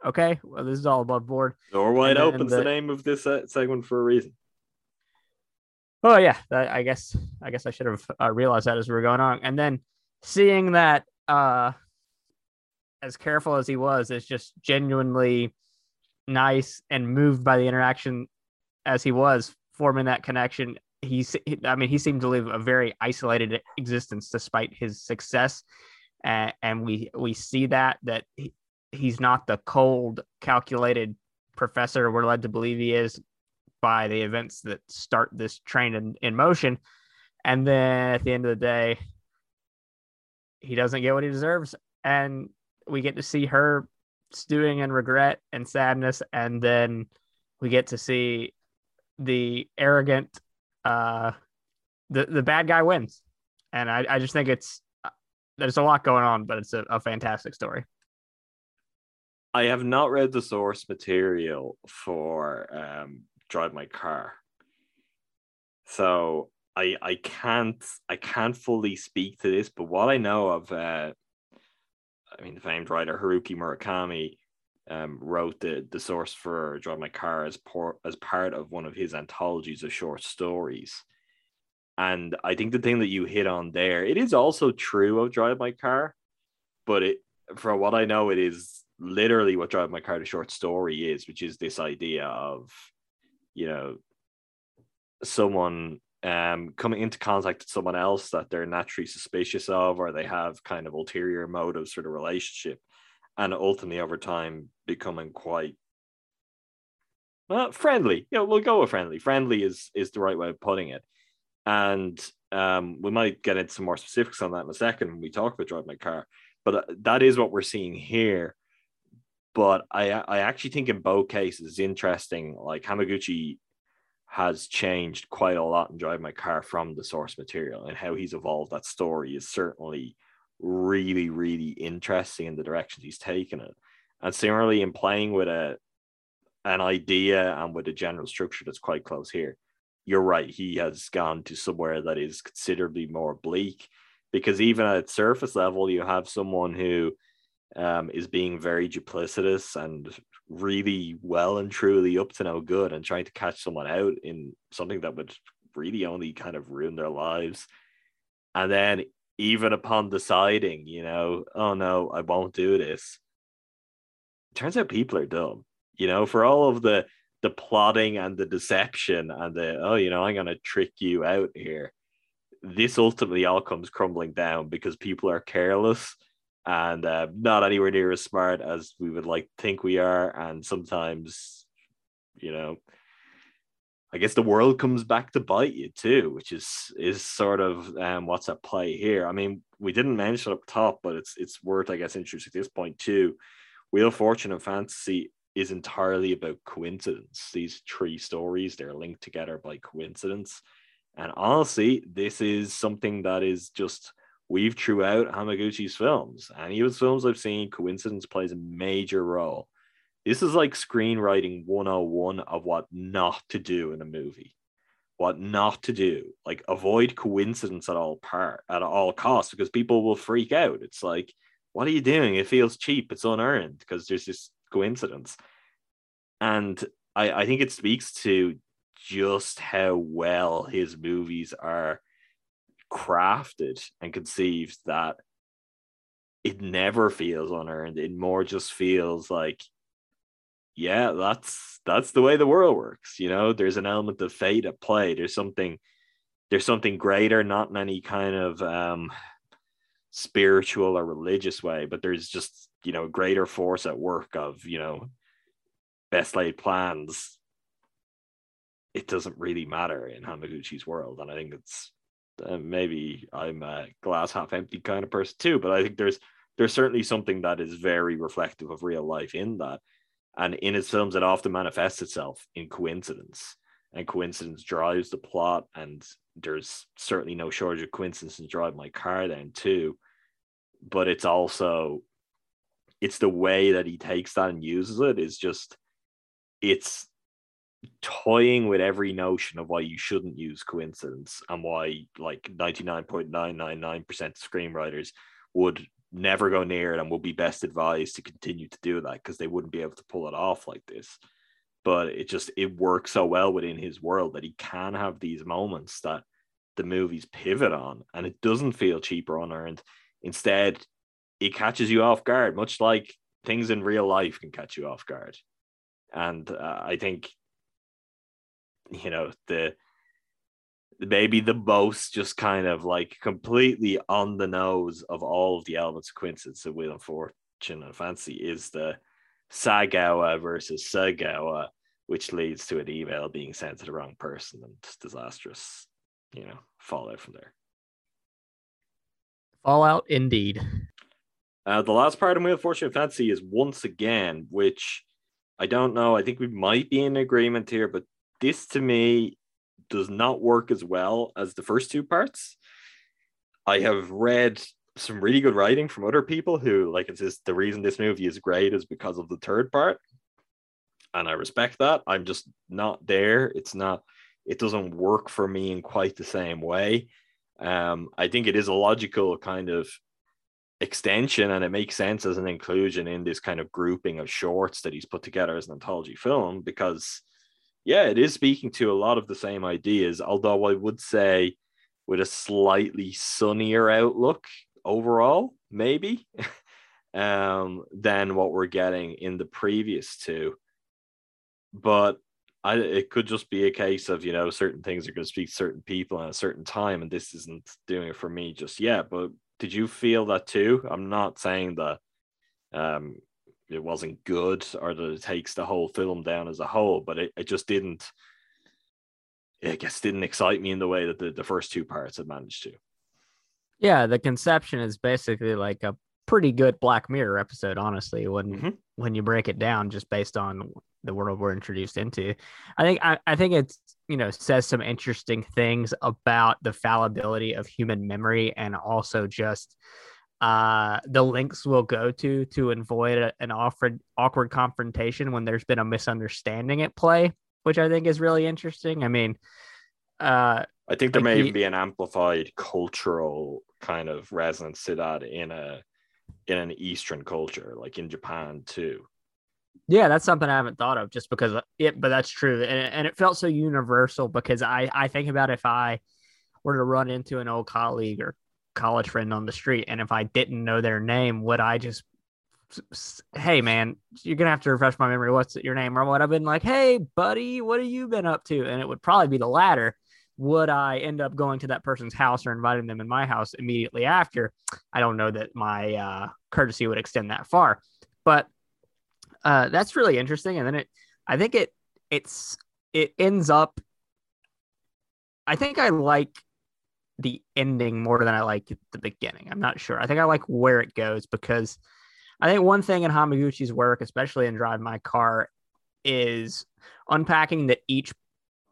Okay? Well this is all above board. Door wide open's the, the- name of this uh, segment for a reason. Oh yeah, that, I guess I guess I should have uh, realized that as we were going on, and then seeing that, uh, as careful as he was, is just genuinely nice and moved by the interaction as he was forming that connection. He's, I mean, he seemed to live a very isolated existence despite his success, and, and we we see that that he, he's not the cold, calculated professor we're led to believe he is by the events that start this train in, in motion. And then at the end of the day, he doesn't get what he deserves. And we get to see her stewing in regret and sadness. And then we get to see the arrogant, uh, the, the bad guy wins. And I, I just think it's, there's a lot going on, but it's a, a fantastic story. I have not read the source material for um, Drive My Car, so I I can't I can't fully speak to this. But what I know of, uh, I mean, the famed writer Haruki Murakami um, wrote the the source for Drive My Car as por- as part of one of his anthologies of short stories. And I think the thing that you hit on there, it is also true of Drive My Car, but it for what I know, it is literally what Drive My Car to short story is, which is this idea of, you know, someone um coming into contact with someone else that they're naturally suspicious of, or they have kind of ulterior motives for the relationship, and ultimately over time becoming quite well friendly. Yeah, we'll go with friendly. Friendly is is the right way of putting it. And um, we might get into some more specifics on that in a second when we talk about Drive My Car. But uh, that is what we're seeing here but I I actually think in both cases interesting. Like Hamaguchi has changed quite a lot in Drive My Car from the source material, and how he's evolved that story is certainly really really interesting in the directions he's taken it. And similarly, in playing with a an idea and with a general structure that's quite close here. you're right. He has gone to somewhere that is considerably more bleak because even at surface level, you have someone who um, is being very duplicitous and really well and truly up to no good and trying to catch someone out in something that would really only kind of ruin their lives. And then, even upon deciding, you know, oh no, I won't do this, turns out people are dumb. You know, for all of the the plotting and the deception and the oh, you know, I'm gonna trick you out here. This ultimately all comes crumbling down because people are careless and uh, not anywhere near as smart as we would like think we are. And sometimes, you know, I guess the world comes back to bite you too, which is is sort of um, what's at play here. I mean, we didn't mention up top, but it's it's worth, I guess, interesting at this point too. Wheel of Fortune and Fantasy is entirely about coincidence. These three stories they're linked together by coincidence, and honestly, this is something that is just weaved throughout Hamaguchi's films. Any of his films I've seen, coincidence plays a major role. This is like screenwriting 101 of what not to do in a movie. What not to do. Like avoid coincidence at all part at all costs because people will freak out. It's like, what are you doing? It feels cheap, it's unearned because there's this coincidence. And I, I think it speaks to just how well his movies are crafted and conceived that it never feels unearned. It more just feels like, yeah, that's that's the way the world works. You know, there's an element of fate at play. There's something, there's something greater, not in any kind of um spiritual or religious way, but there's just you know greater force at work of you know best laid plans. It doesn't really matter in Hamaguchi's world, and I think it's uh, maybe I'm a glass half empty kind of person too, but I think there's there's certainly something that is very reflective of real life in that. And in his films, it often manifests itself in coincidence, and coincidence drives the plot. And there's certainly no shortage of coincidence in Drive My Car then too. But it's also it's the way that he takes that and uses it is just it's toying with every notion of why you shouldn't use coincidence and why like 99.999% of screenwriters would never go near it and will be best advised to continue to do that because they wouldn't be able to pull it off like this. But it just it works so well within his world that he can have these moments that the movies pivot on and it doesn't feel cheap or unearned instead it catches you off guard much like things in real life can catch you off guard. And uh, i think you know the maybe the most just kind of like completely on the nose of all of the elements of coincidence of Wheel of Fortune and Fantasy is the Sagawa versus Sagawa, which leads to an email being sent to the wrong person and disastrous, you know, fallout from there. Fallout indeed. Uh, the last part of Wheel of Fortune and Fantasy is once again, which I don't know. I think we might be in agreement here, but this to me does not work as well as the first two parts. I have read some really good writing from other people who like it's just the reason this movie is great is because of the third part. And I respect that. I'm just not there. It's not, it doesn't work for me in quite the same way. Um, I think it is a logical kind of extension and it makes sense as an inclusion in this kind of grouping of shorts that he's put together as an anthology film because yeah, it is speaking to a lot of the same ideas, although I would say with a slightly sunnier outlook overall, maybe, um, than what we're getting in the previous two. But I, it could just be a case of, you know, certain things are going to speak to certain people at a certain time, and this isn't doing it for me just yet. But did you feel that too? I'm not saying that um, it wasn't good or that it takes the whole film down as a whole, but it, it just didn't I guess didn't excite me in the way that the, the first two parts had managed to. Yeah, the conception is basically like a pretty good Black Mirror episode, honestly, when mm-hmm. when you break it down just based on the world we're introduced into. I think I, I think it's you know says some interesting things about the fallibility of human memory and also just uh, the links will go to to avoid a, an awkward awkward confrontation when there's been a misunderstanding at play, which I think is really interesting. I mean, Uh, I think there Like may he- even be an amplified cultural kind of resonance to that in a in an Eastern culture, like in Japan too. Yeah, that's something I haven't thought of just because it, but that's true. And, and it felt so universal because I, I think about if I were to run into an old colleague or college friend on the street, and if I didn't know their name, would I just, hey, man, you're to have to refresh my memory. What's your name? Or would I have been like, hey, buddy, what have you been up to? And it would probably be the latter. Would I end up going to that person's house or inviting them in my house immediately after? I don't know that my uh, courtesy would extend that far, but uh, that's really interesting. And then it, I think it, it's, it ends up. I think I like the ending more than I like the beginning. I'm not sure. I think I like where it goes because I think one thing in Hamaguchi's work, especially in Drive My Car, is unpacking that each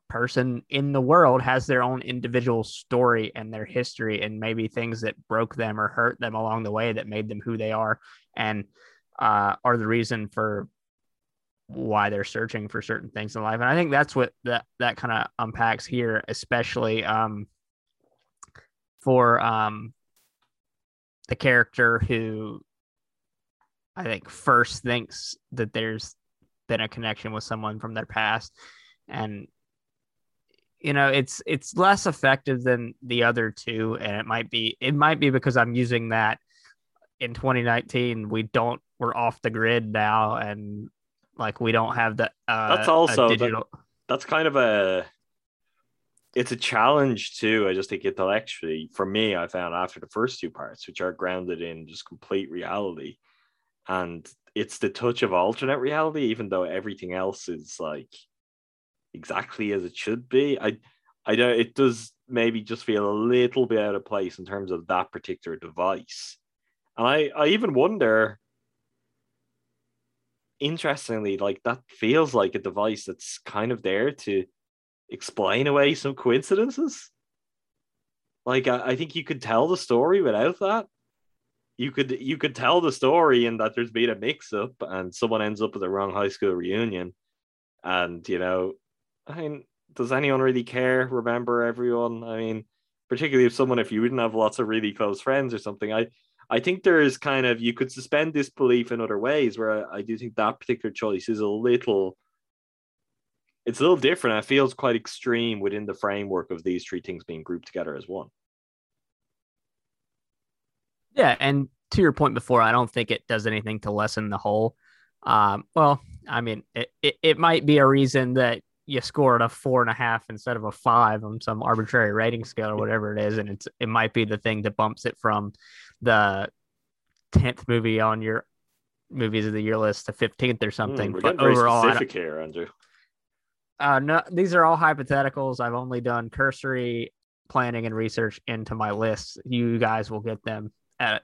person in the world has their own individual story and their history and maybe things that broke them or hurt them along the way that made them who they are and uh, are the reason for why they're searching for certain things in life. And I think that's what that that kind of unpacks here, especially um, for um, the character who I think first thinks that there's been a connection with someone from their past, and you know it's it's less effective than the other two, and it might be it might be because I'm using that in 2019. We don't we're off the grid now, and like we don't have the uh, That's also digital. That's kind of a it's a challenge too. I just think intellectually, for me, I found after the first two parts, which are grounded in just complete reality, and it's the touch of alternate reality, even though everything else is like exactly as it should be. I I don't it does maybe just feel a little bit out of place in terms of that particular device. And I, I even wonder interestingly, like that feels like a device that's kind of there to explain away some coincidences. Like I, I think you could tell the story without that. You could you could tell the story in that there's been a mix up and someone ends up at the wrong high school reunion. And you know, I mean, does anyone really care? Remember everyone? I mean, particularly if someone if you wouldn't have lots of really close friends or something. I I think there is kind of you could suspend disbelief in other ways where I, I do think that particular choice is a little it's a little different. It feels quite extreme within the framework of these three things being grouped together as one. Yeah, and to your point before, I don't think it does anything to lessen the whole. Um, well, I mean, it, it, it might be a reason that you scored a four and a half instead of a five on some arbitrary rating scale or whatever it is, and it's it might be the thing that bumps it from the tenth movie on your movies of the year list to fifteenth or something. Hmm, we're but getting very overall, I don't- specific here, Andrew. Uh, no, these are all hypotheticals. I've only done cursory planning and research into my lists. You guys will get them at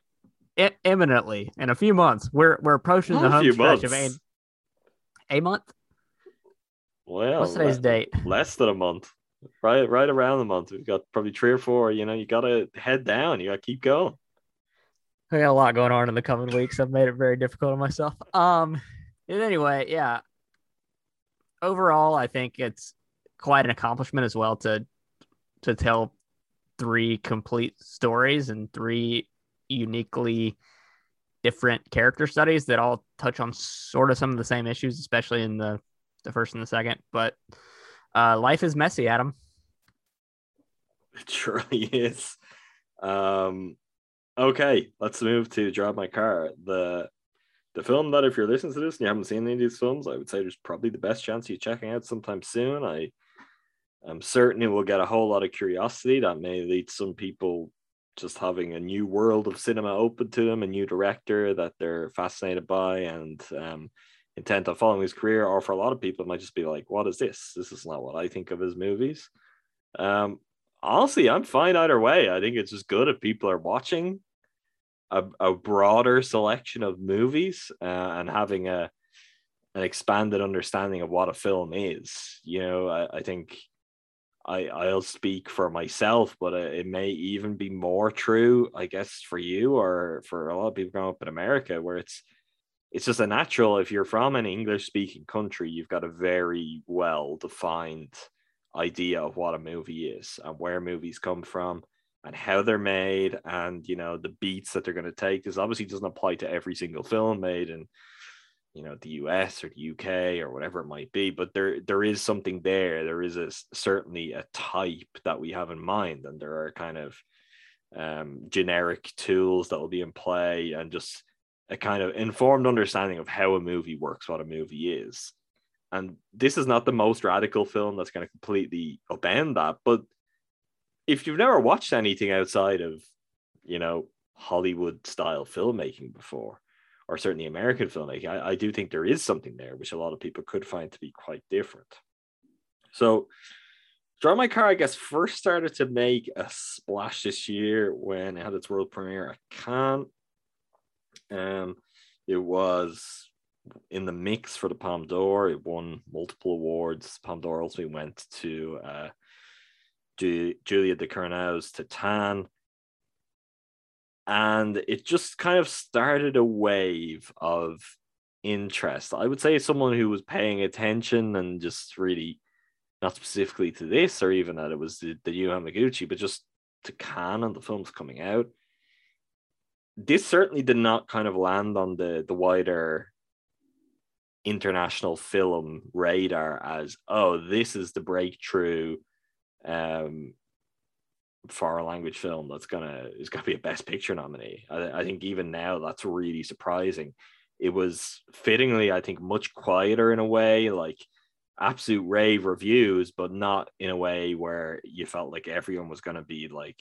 imminently in a few months. We're we're approaching Not the home stretch of a, months. a month. Well, What's today's le- date? Less than a month. Right, right around the month. We've got probably three or four. You know, you gotta head down. You gotta keep going. I got a lot going on in the coming weeks. I've made it very difficult on myself. Um, and anyway, yeah. Overall, I think it's quite an accomplishment as well to to tell three complete stories and three uniquely different character studies that all touch on sort of some of the same issues, especially in the the first and the second. But uh, life is messy, Adam. It surely is. Um, okay, let's move to Drive My Car. The the film that if you're listening to this and you haven't seen any of these films, I would say there's probably the best chance of you're checking out sometime soon. I am certain it will get a whole lot of curiosity that may lead some people just having a new world of cinema open to them, a new director that they're fascinated by and um, intent on following his career. Or for a lot of people, it might just be like, what is this? This is not what I think of as movies. Um, honestly, I'm fine either way. I think it's just good if people are watching a, a broader selection of movies uh, and having a an expanded understanding of what a film is. You know, I, I think I I'll speak for myself, but it, it may even be more true, I guess, for you or for a lot of people growing up in America, where it's it's just a natural. If you're from an English speaking country, you've got a very well defined idea of what a movie is and where movies come from and how they're made and you know the beats that they're going to take this obviously doesn't apply to every single film made in you know the US or the UK or whatever it might be but there there is something there. There is a certainly a type that we have in mind and there are kind of um, generic tools that will be in play and just a kind of informed understanding of how a movie works what a movie is. And this is not the most radical film that's going to completely upend that but if you've never watched anything outside of you know hollywood style filmmaking before or certainly american filmmaking I, I do think there is something there which a lot of people could find to be quite different so Drive My Car, I guess, first started to make a splash this year when it had its world premiere at Cannes. Um, it was in the mix for the Palme d'Or. It won multiple awards. Palme d'Or also went to uh, Ju- Julia Ducournau's Titane. And it just kind of started a wave of interest. I would say someone who was paying attention and just really, not specifically to this or even that it was the, the Hamaguchi, but just to Cannes and the films coming out. This certainly did not kind of land on the the wider international film radar as oh this is the breakthrough um foreign language film that's gonna is gonna be a best picture nominee I, I think even now that's really surprising it was fittingly i think much quieter in a way like absolute rave reviews but not in a way where you felt like everyone was gonna be like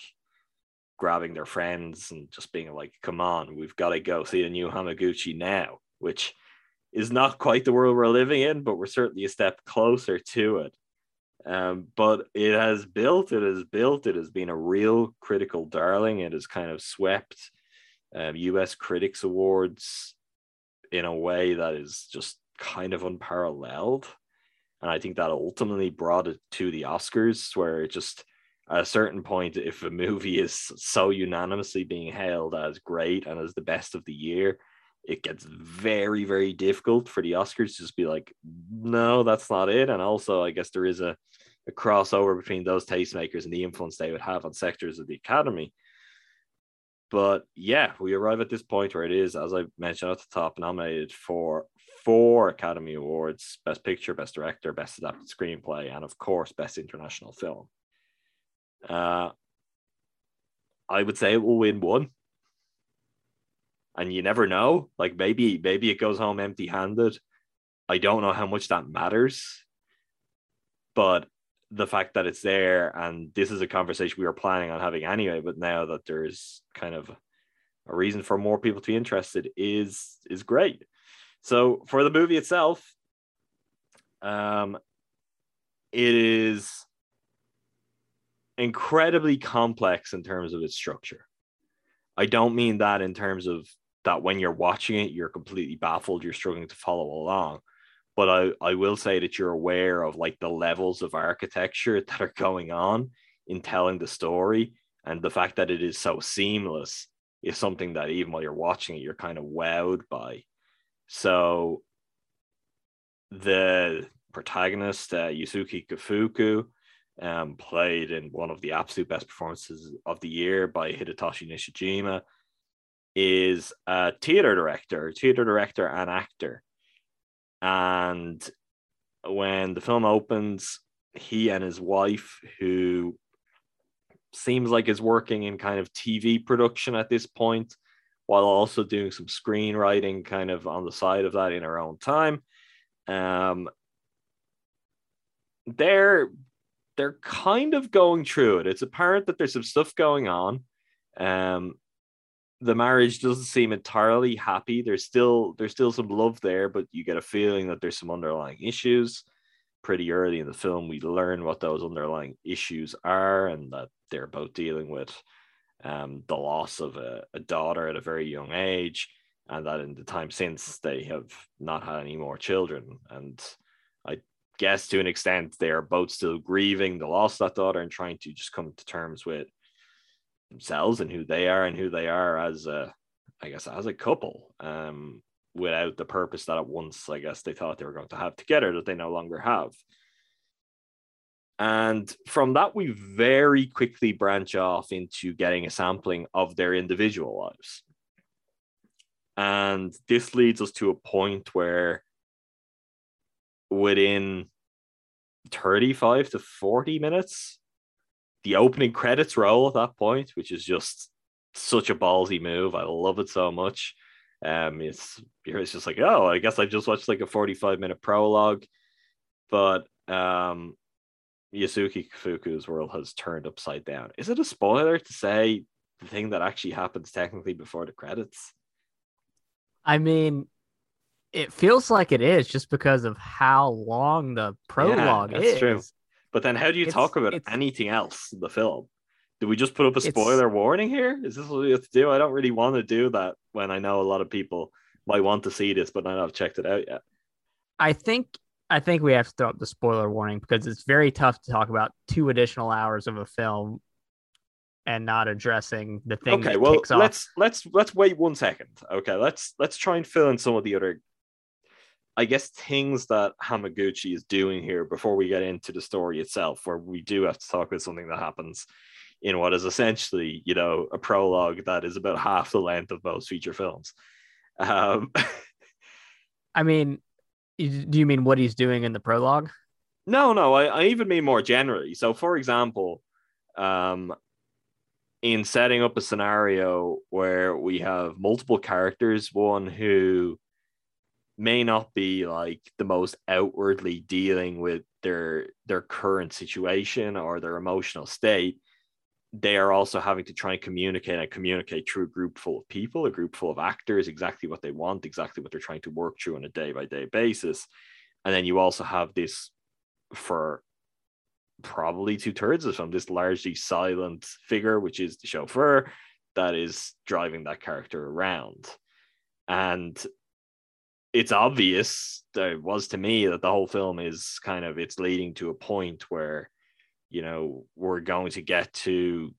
grabbing their friends and just being like come on we've got to go see the new hamaguchi now which is not quite the world we're living in, but we're certainly a step closer to it. Um, but it has built, it has built, it has been a real critical darling. It has kind of swept um, US Critics Awards in a way that is just kind of unparalleled. And I think that ultimately brought it to the Oscars, where it just at a certain point, if a movie is so unanimously being hailed as great and as the best of the year, it gets very very difficult for the oscars to just be like no that's not it. And also i guess there is a, a crossover between those tastemakers and the influence they would have on sectors of the academy. But yeah we arrive at this point where it is as i mentioned at the top nominated for four academy awards best picture best director best adapted screenplay and of course best international film. Uh, i would say it will win one and you never know. Like maybe maybe it goes home empty handed. I don't know how much that matters, but the fact that it's there and this is a conversation we were planning on having anyway, but now that there's kind of a reason for more people to be interested is is great. So for the movie itself, um, it is incredibly complex in terms of its structure. I don't mean that in terms of that when you're watching it, you're completely baffled, you're struggling to follow along. But I, I will say that you're aware of like the levels of architecture that are going on in telling the story. And the fact that it is so seamless is something that even while you're watching it, you're kind of wowed by. So the protagonist, uh, Yusuke Kafuku, um, played in one of the absolute best performances of the year by Hidetoshi Nishijima is a theater director, theater director and actor. And when the film opens, he and his wife, who seems like is working in kind of TV production at this point, while also doing some screenwriting kind of on the side of that in her own time. Um, they're they're kind of going through it. It's apparent that there's some stuff going on. Um, the marriage doesn't seem entirely happy. There's still there's still some love there, but you get a feeling that there's some underlying issues. Pretty early in the film, we learn what those underlying issues are, and that they're both dealing with um, the loss of a, a daughter at a very young age, and that in the time since they have not had any more children. And I guess to an extent they are both still grieving the loss of that daughter and trying to just come to terms with themselves and who they are and who they are as a I guess as a couple um without the purpose that at once I guess they thought they were going to have together that they no longer have And from that, we very quickly branch off into getting a sampling of their individual lives. And this leads us to a point where within 35 to 40 minutes, the opening credits roll at that point, which is just such a ballsy move. I love it so much. Um, it's it's just like, oh, I guess I just watched like a 45 minute prologue, but um, Yusuke Kafuku's world has turned upside down. Is it a spoiler to say the thing that actually happens technically before the credits? I mean, it feels like it is just because of how long the prologue yeah, is. True. But then, how do you it's, talk about anything else in the film? Do we just put up a spoiler warning here? Is this what we have to do? I don't really want to do that when I know a lot of people might want to see this, but not have checked it out yet. I think I think we have to throw up the spoiler warning because it's very tough to talk about two additional hours of a film and not addressing the thing. Okay, well let's off. let's let's wait one second. Okay, let's let's try and fill in some of the other, I guess, things that Hamaguchi is doing here before we get into the story itself, where we do have to talk about something that happens in what is essentially, you know, a prologue that is about half the length of most feature films. Um, I mean, do you mean what he's doing in the prologue? No, no, I, I even mean more generally. So, for example, um, in setting up a scenario where we have multiple characters, one who may not be like the most outwardly dealing with their their current situation or their emotional state they are also having to try and communicate and communicate through a group full of people, a group full of actors, exactly what they want, exactly what they're trying to work through on a day by day basis. And then you also have this for probably two thirds of them this largely silent figure, which is the chauffeur that is driving that character around. And it's obvious that it was to me that the whole film is kind of it's leading to a point where you know we're going to get to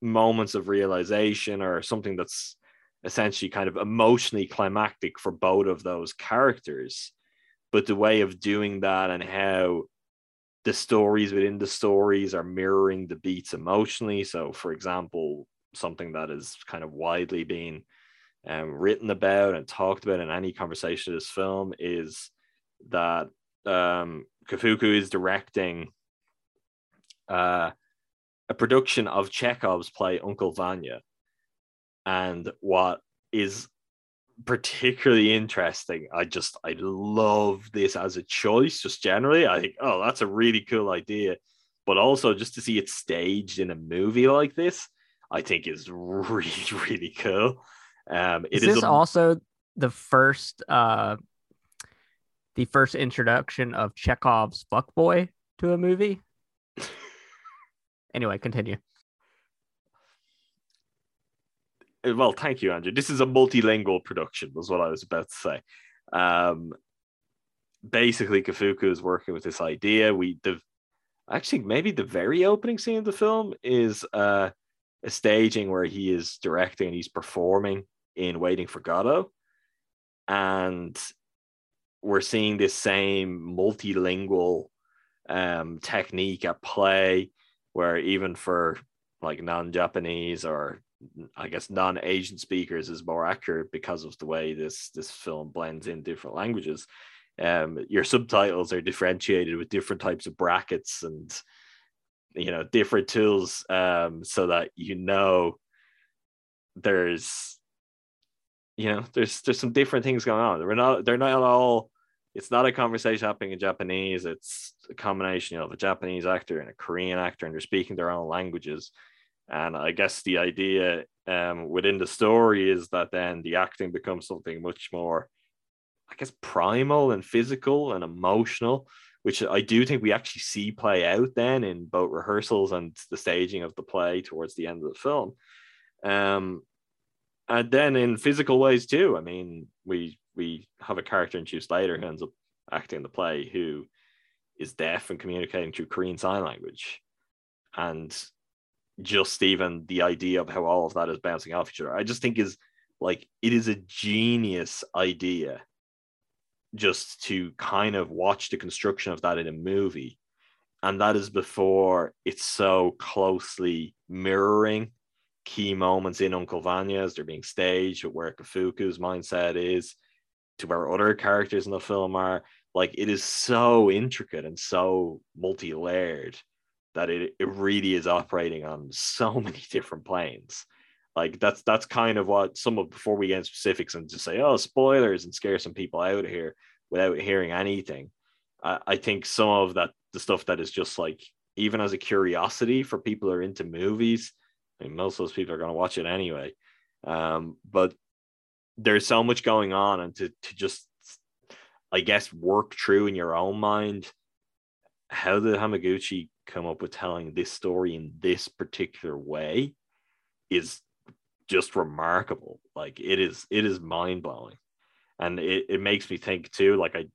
moments of realization or something that's essentially kind of emotionally climactic for both of those characters. But the way of doing that and how the stories within the stories are mirroring the beats emotionally. So for example something that is kind of widely being um, written about and talked about in any conversation of this film is that um, Kafuku is directing uh, a production of Chekhov's play Uncle Vanya. And what is particularly interesting, I just I love this as a choice, just generally. I think, oh, that's a really cool idea. But also just to see it staged in a movie like this, I think is really, really cool. Um, it is, is this a... also the first uh the first introduction of Chekhov's fuckboy to a movie? Anyway, continue. Uh, well, thank you, Andrew. This is a multilingual production, was what I was about to say. Um, basically, Kafuku is working with this idea. We the actually maybe the very opening scene of the film is uh, a staging where he is directing and he's performing in Waiting for Godot, and we're seeing this same multilingual um, technique at play where even for like non-Japanese or I guess non-Asian speakers is more accurate because of the way this this film blends in different languages. Um, your subtitles are differentiated with different types of brackets and you know different tools um, so that you know there's you know there's there's some different things going on. They're not they're not all it's not a conversation happening in Japanese. It's a combination you know, of a Japanese actor and a Korean actor, and they're speaking their own languages. And I guess the idea um, within the story is that then the acting becomes something much more, I guess, primal and physical and emotional, which I do think we actually see play out then in both rehearsals and the staging of the play towards the end of the film. Um, and then in physical ways too. I mean, we we have a character introduced later who ends up acting the play who is deaf and communicating through Korean Sign Language. And just even the idea of how all of that is bouncing off each other, I just think is like it is a genius idea just to kind of watch the construction of that in a movie and that is before it's so closely mirroring key moments in Uncle Vanya as they're being staged, where Kafuku's mindset is, to where other characters in the film are. Like it is so intricate and so multi-layered that it, it really is operating on so many different planes. Like that's that's kind of what some of before we get into specifics and just say, oh, spoilers and scare some people out of here without hearing anything. I, I think some of that the stuff that is just like even as a curiosity for people who are into movies. Mean, most of those people are going to watch it anyway. Um, but there's so much going on, and to to just, I guess, work through in your own mind, how did Hamaguchi come up with telling this story in this particular way, is just remarkable. Like it is, it is mind blowing, and it, it makes me think too. Like I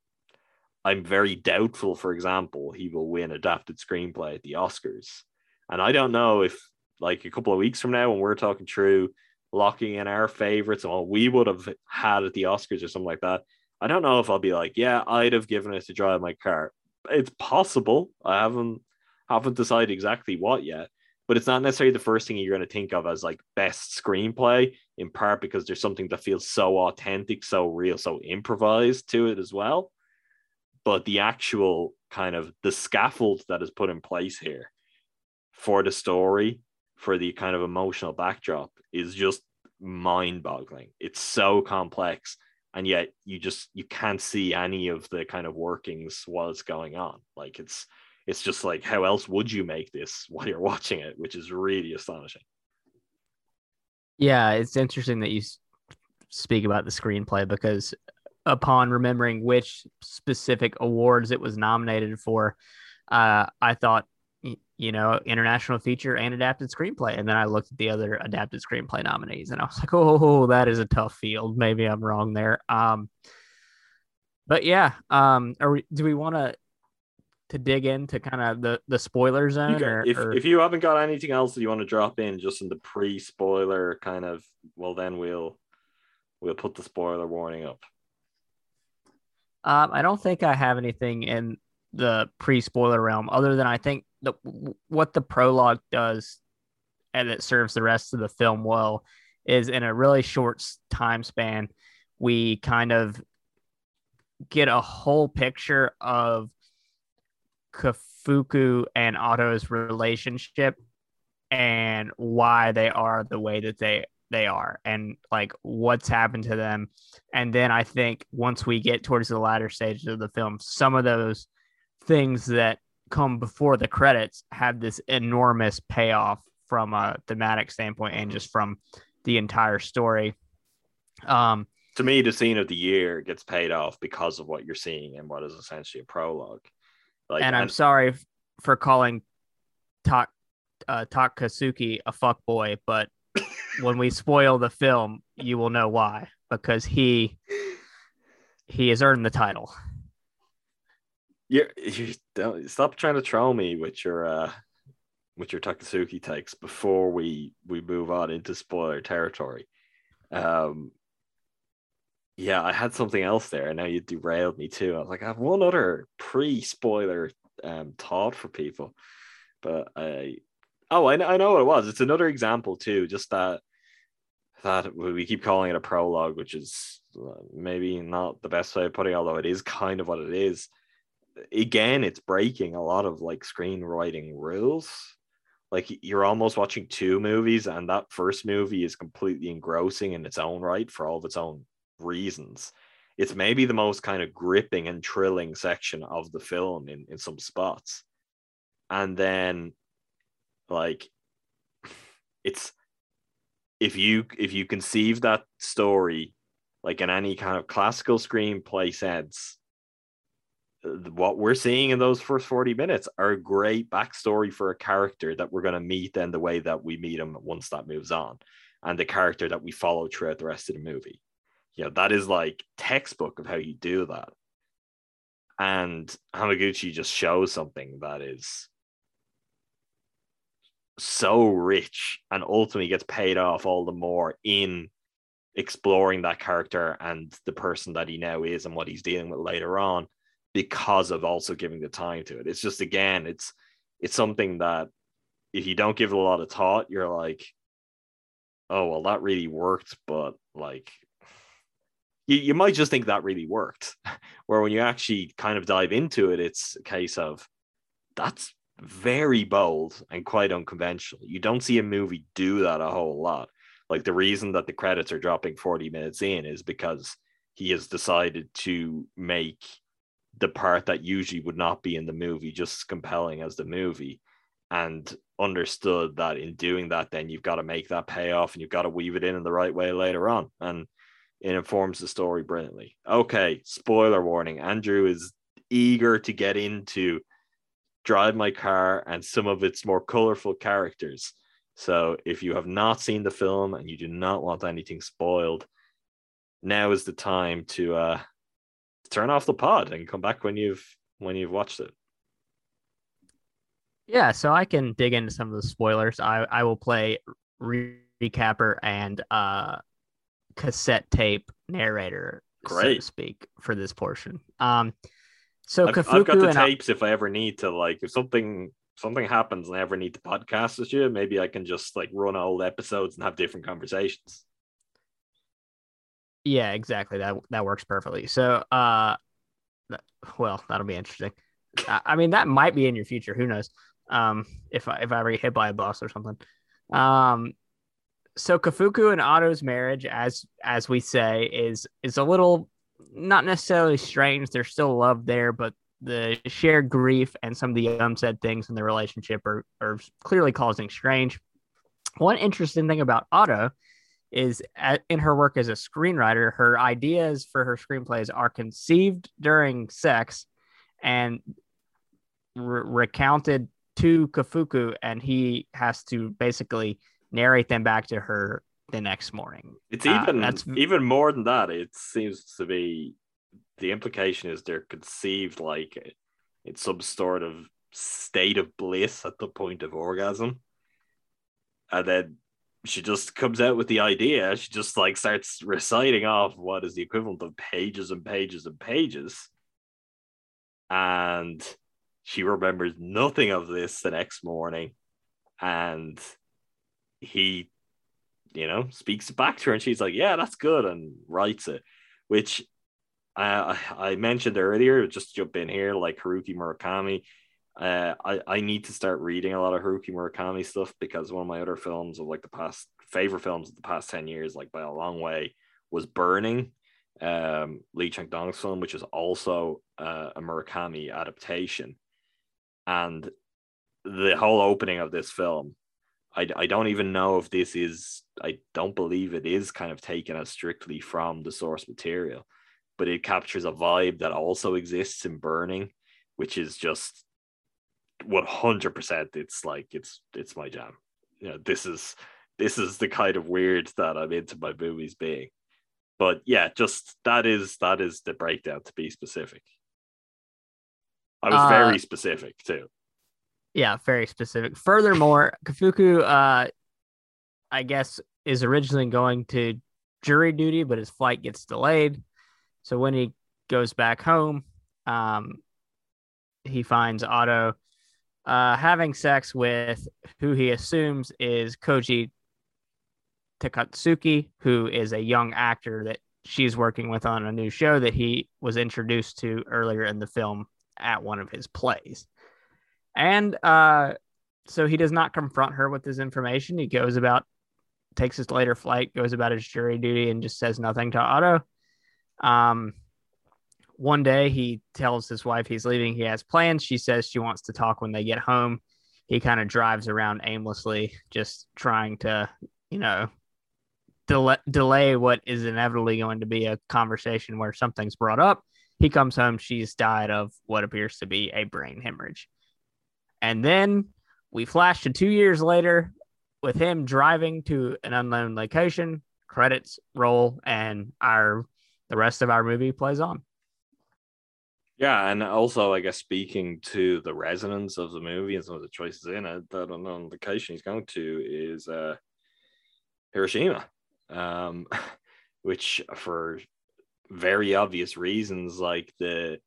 I'm very doubtful, for example, he will win adapted screenplay at the Oscars. And I don't know if, like, a couple of weeks from now, when we're talking through locking in our favorites and what we would have had at the Oscars or something like that, I don't know if I'll be like, yeah, I'd have given it to drive my car. It's possible. I haven't haven't decided exactly what yet, but it's not necessarily the first thing you're going to think of as like best screenplay. In part because there's something that feels so authentic, so real, so improvised to it as well but the actual kind of the scaffold that is put in place here for the story for the kind of emotional backdrop is just mind-boggling. It's so complex and yet you just you can't see any of the kind of workings while it's going on. Like it's it's just like how else would you make this while you're watching it which is really astonishing. Yeah it's interesting that you speak about the screenplay because upon remembering which specific awards it was nominated for, uh, I thought, you know, international feature and adapted screenplay. And then I looked at the other adapted screenplay nominees and I was like, oh, that is a tough field. Maybe I'm wrong there. Um, but yeah, um, are we, do we want to to dig into kind of the the spoiler zone or, if, or... if you haven't got anything else that you want to drop in just in the pre-spoiler kind of well then we'll we'll put the spoiler warning up um, I don't think I have anything in the pre spoiler realm other than I think the what the prologue does and it serves the rest of the film well is in a really short time span we kind of get a whole picture of Kafuku and Oto's relationship and why they are the way that they they are and like what's happened to them. And then I think once we get towards the latter stages of the film, some of those things that come before the credits have this enormous payoff from a thematic standpoint and just from the entire story. Um, to me, the scene of the year gets paid off because of what you're seeing and what is essentially a prologue. Like, and I'm and- sorry for calling Tak uh, Takatsuki a fuck boy, but when we spoil the film, you will know why because he he has earned the title. You're, you don't stop trying to troll me with your uh with your Takatsuki takes before we we move on into spoiler territory. Um yeah, I had something else there, and now you derailed me too. I was like, I have one other pre-spoiler um thought for people, but I Oh, I, I know what it was. It's another example too. Just that that we keep calling it a prologue, which is uh, maybe not the best way of putting, it, although it is kind of what it is. Again, it's breaking a lot of like screenwriting rules. Like you're almost watching two movies, and that first movie is completely engrossing in its own right for all of its own reasons. It's maybe the most kind of gripping and thrilling section of the film in, in some spots. And then like it's if you if you conceive that story like in any kind of classical screenplay sense what we're seeing in those first 40 minutes are a great backstory for a character that we're going to meet then the way that we meet him once that moves on and the character that we follow throughout the rest of the movie. You know that is like textbook of how you do that. And hamaguchi just shows something that is so rich and ultimately gets paid off all the more in exploring that character and the person that he now is and what he's dealing with later on because of also giving the time to it. It's just again, it's it's something that if you don't give it a lot of thought, you're like, oh well, that really worked, but like you, you might just think that really worked. Where when you actually kind of dive into it, it's a case of that's very bold and quite unconventional. You don't see a movie do that a whole lot. Like the reason that the credits are dropping 40 minutes in is because he has decided to make the part that usually would not be in the movie just as compelling as the movie and understood that in doing that then you've got to make that payoff and you've got to weave it in in the right way later on and it informs the story brilliantly. Okay spoiler warning andrew is eager to get into drive my car and some of its more colorful characters. So if you have not seen the film and you do not want anything spoiled now is the time to uh turn off the pod and come back when you've when you've watched it Yeah, so I can dig into some of the spoilers. I I will play re- recapper and uh cassette tape narrator, so to speak, for this portion. Um, so I've, I've got the and I- tapes if I ever need to like if something something happens and I ever need to podcast with you, maybe I can just like run old episodes and have different conversations. Yeah, exactly. That that works perfectly. So uh, well, that'll be interesting. I, I mean, that might be in your future. Who knows? Um, if I if I ever get hit by a bus or something. Um, so Kafuku and Oto's marriage, as as we say, is is a little not necessarily strange. There's still love there, but the shared grief and some of the unsaid things in the relationship are are clearly causing strange. One interesting thing about Oto is at, in her work as a screenwriter, her ideas for her screenplays are conceived during sex and re- recounted to Kafuku, and he has to basically narrate them back to her the next morning. It's Uh, even that's- even more than that. It seems to be the implication is they're conceived like it's some sort of state of bliss at the point of orgasm. And then she just comes out with the idea. She just like starts reciting off what is the equivalent of pages and pages and pages. And she remembers nothing of this the next morning. And he you know, speaks back to her, and she's like, "Yeah, that's good," and writes it. Which I I I mentioned earlier, just jump in here, like Haruki Murakami. Uh, I I need to start reading a lot of Haruki Murakami stuff because one of my other films of like the past favorite films of the past ten years, like by a long way, was Burning, um, Lee Chang Dong's film, which is also uh, a Murakami adaptation, and the whole opening of this film I, I don't even know if this is I don't believe it is kind of taken as strictly from the source material, but it captures a vibe that also exists in Burning, which is just 100% it's like it's it's my jam. You know, this is this is the kind of weird that I'm into my movies being. But yeah, just that is that is the breakdown to be specific. I was Uh, very specific too. Yeah, very specific. Furthermore, Kafuku, uh, I guess, is originally going to jury duty, but his flight gets delayed. So when he goes back home, um, he finds Oto uh, having sex with who he assumes is Koji Takatsuki, who is a young actor that she's working with on a new show that he was introduced to earlier in the film at one of his plays. And uh, so he does not confront her with this information. He goes about, takes his later flight, goes about his jury duty, and just says nothing to Oto. Um, one day he tells his wife he's leaving. He has plans. She says she wants to talk when they get home. He kind of drives around aimlessly, just trying to, you know, delay, delay what is inevitably going to be a conversation where something's brought up. He comes home. She's died of what appears to be a brain hemorrhage. And then we flash to two years later with him driving to an unknown location. Credits roll, and our the rest of our movie plays on. Yeah, and also I guess speaking to the resonance of the movie and some of the choices in it, that unknown location he's going to is uh, Hiroshima, um, which for very obvious reasons, like the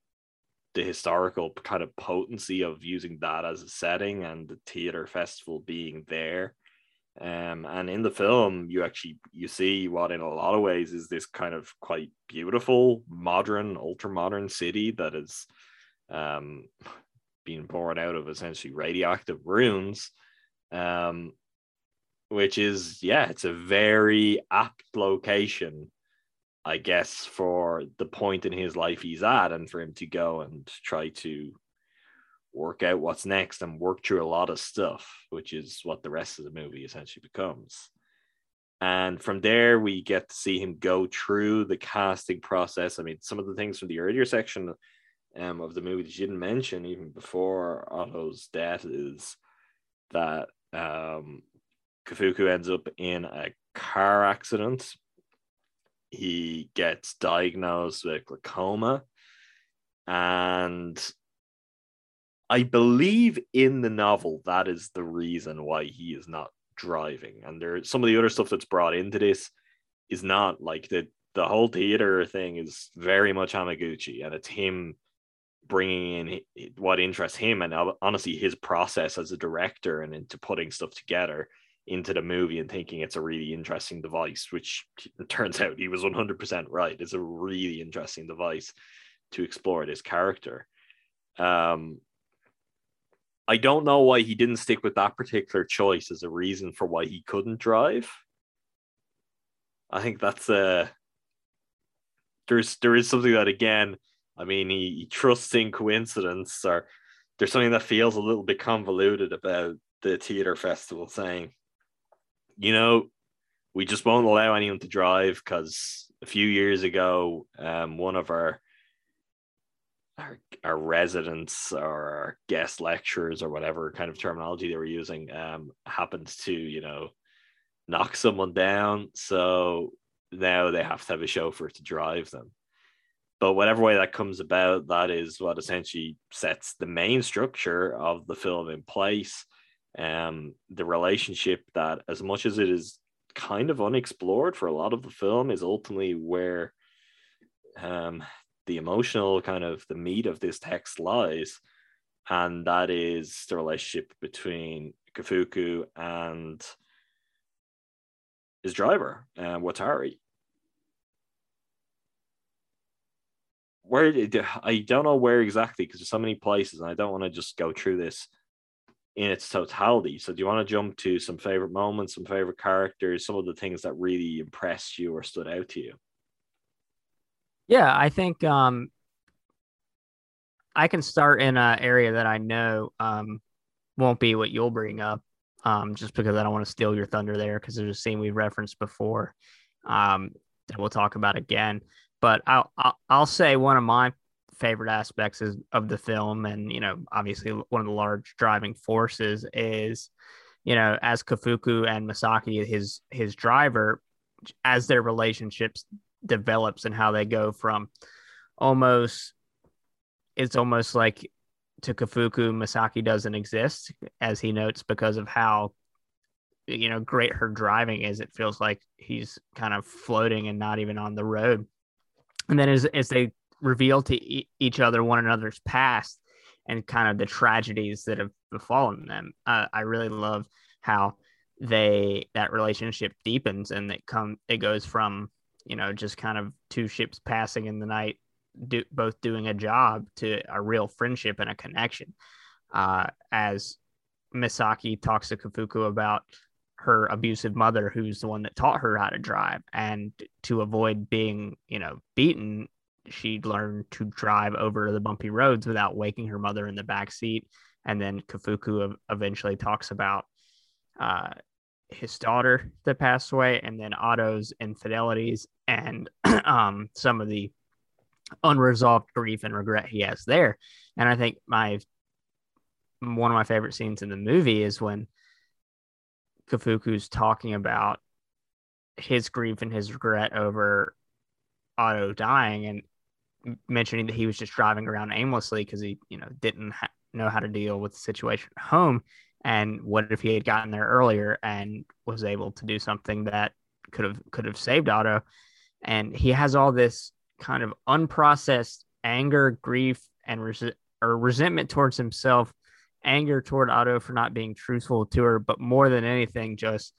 the historical kind of potency of using that as a setting and the theater festival being there. Um, and in the film, you actually you see what in a lot of ways is this kind of quite beautiful, modern, ultra modern city that is um, being born out of essentially radioactive ruins. Um, which is yeah, it's a very apt location I guess, for the point in his life he's at, and for him to go and try to work out what's next and work through a lot of stuff, which is what the rest of the movie essentially becomes. And from there, we get to see him go through the casting process. I mean, some of the things from the earlier section um, of the movie that you didn't mention, even before Oto's death, is that um, Kafuku ends up in a car accident he gets diagnosed with glaucoma and I believe in the novel that is the reason why he is not driving. And there some of the other stuff that's brought into this is not like the the whole theater thing is very much Hamaguchi, and it's him bringing in what interests him and honestly his process as a director and into putting stuff together into the movie and thinking it's a really interesting device, which turns out he was 100% right. It's a really interesting device to explore this character. Um, I don't know why he didn't stick with that particular choice as a reason for why he couldn't drive. I think that's a there's there is something that again, I mean, he, he trusts in coincidence, or there's something that feels a little bit convoluted about the theater festival saying you know, we just won't allow anyone to drive because a few years ago, um, one of our our, our residents or our guest lecturers or whatever kind of terminology they were using um, happened to, you know, knock someone down. So now they have to have a chauffeur to drive them. But whatever way that comes about, that is what essentially sets the main structure of the film in place um, the relationship that, as much as it is kind of unexplored for a lot of the film, is ultimately where um, the emotional kind of the meat of this text lies, and that is the relationship between Kafuku and his driver, uh, Watari. Where I don't know where exactly because there's so many places, and I don't want to just go through this in its totality. So, do you want to jump to some favorite moments, some favorite characters, some of the things that really impressed you or stood out to you? Yeah, I think um, I can start in an area that I know um, won't be what you'll bring up, um, just because I don't want to steal your thunder there, because there's a scene we referenced before um, that we'll talk about again. But I'll, I'll, I'll say one of my favorite aspects is, of the film, and you know, obviously one of the large driving forces is, you know, as Kafuku and Misaki, his his driver, as their relationships develops and how they go from almost, it's almost like to Kafuku, Misaki doesn't exist, as he notes, because of how you know great her driving is. It feels like he's kind of floating and not even on the road. And then as as they reveal to e- each other one another's past and kind of the tragedies that have befallen them. Uh, I really love how they that relationship deepens and it come it goes from you know just kind of two ships passing in the night do, both doing a job to a real friendship and a connection uh, as misaki talks to kafuku about her abusive mother who's the one that taught her how to drive and to avoid being you know beaten she'd learn to drive over the bumpy roads without waking her mother in the back seat. And then Kafuku eventually talks about uh, his daughter that passed away, and then Oto's infidelities and um, some of the unresolved grief and regret he has there. And I think my one of my favorite scenes in the movie is when Kafuku's talking about his grief and his regret over Oto dying, and mentioning that he was just driving around aimlessly because he, you know, didn't ha- know how to deal with the situation at home. And what if he had gotten there earlier and was able to do something that could have could have saved Oto? And he has all this kind of unprocessed anger, grief, and resi- or resentment towards himself, anger toward Oto for not being truthful to her, but more than anything, just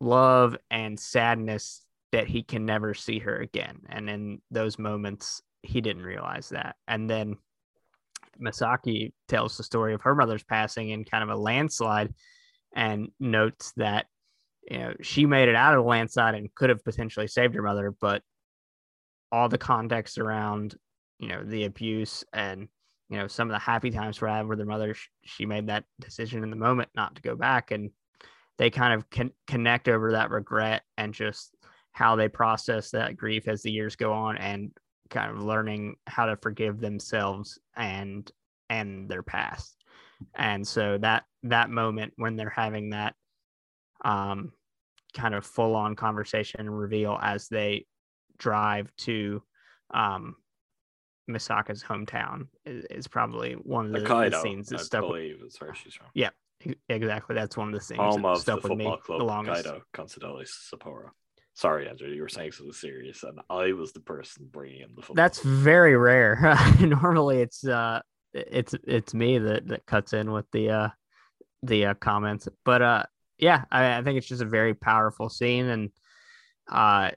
love and sadness that he can never see her again. And in those moments, he didn't realize that. And then Misaki tells the story of her mother's passing in kind of a landslide and notes that you know she made it out of the landslide and could have potentially saved her mother, but all the context around you know the abuse and you know some of the happy times for having with her mother, she made that decision in the moment not to go back, and they kind of con- connect over that regret and just how they process that grief as the years go on and kind of learning how to forgive themselves and and their past and so that that moment when they're having that um kind of full on conversation and reveal as they drive to um Misaki's hometown is, is probably one of the, the scenes that I stuck. believe is where she's from. Yeah, exactly. That's one of the scenes Home that stuck with me club, the longest. Kaido Sapporo. Sorry, Andrew, you were saying something serious, and I was the person bringing in the football. That's very rare. Normally, it's uh, it's it's me that that cuts in with the uh, the uh, comments. But uh, yeah, I, I think it's just a very powerful scene, and uh,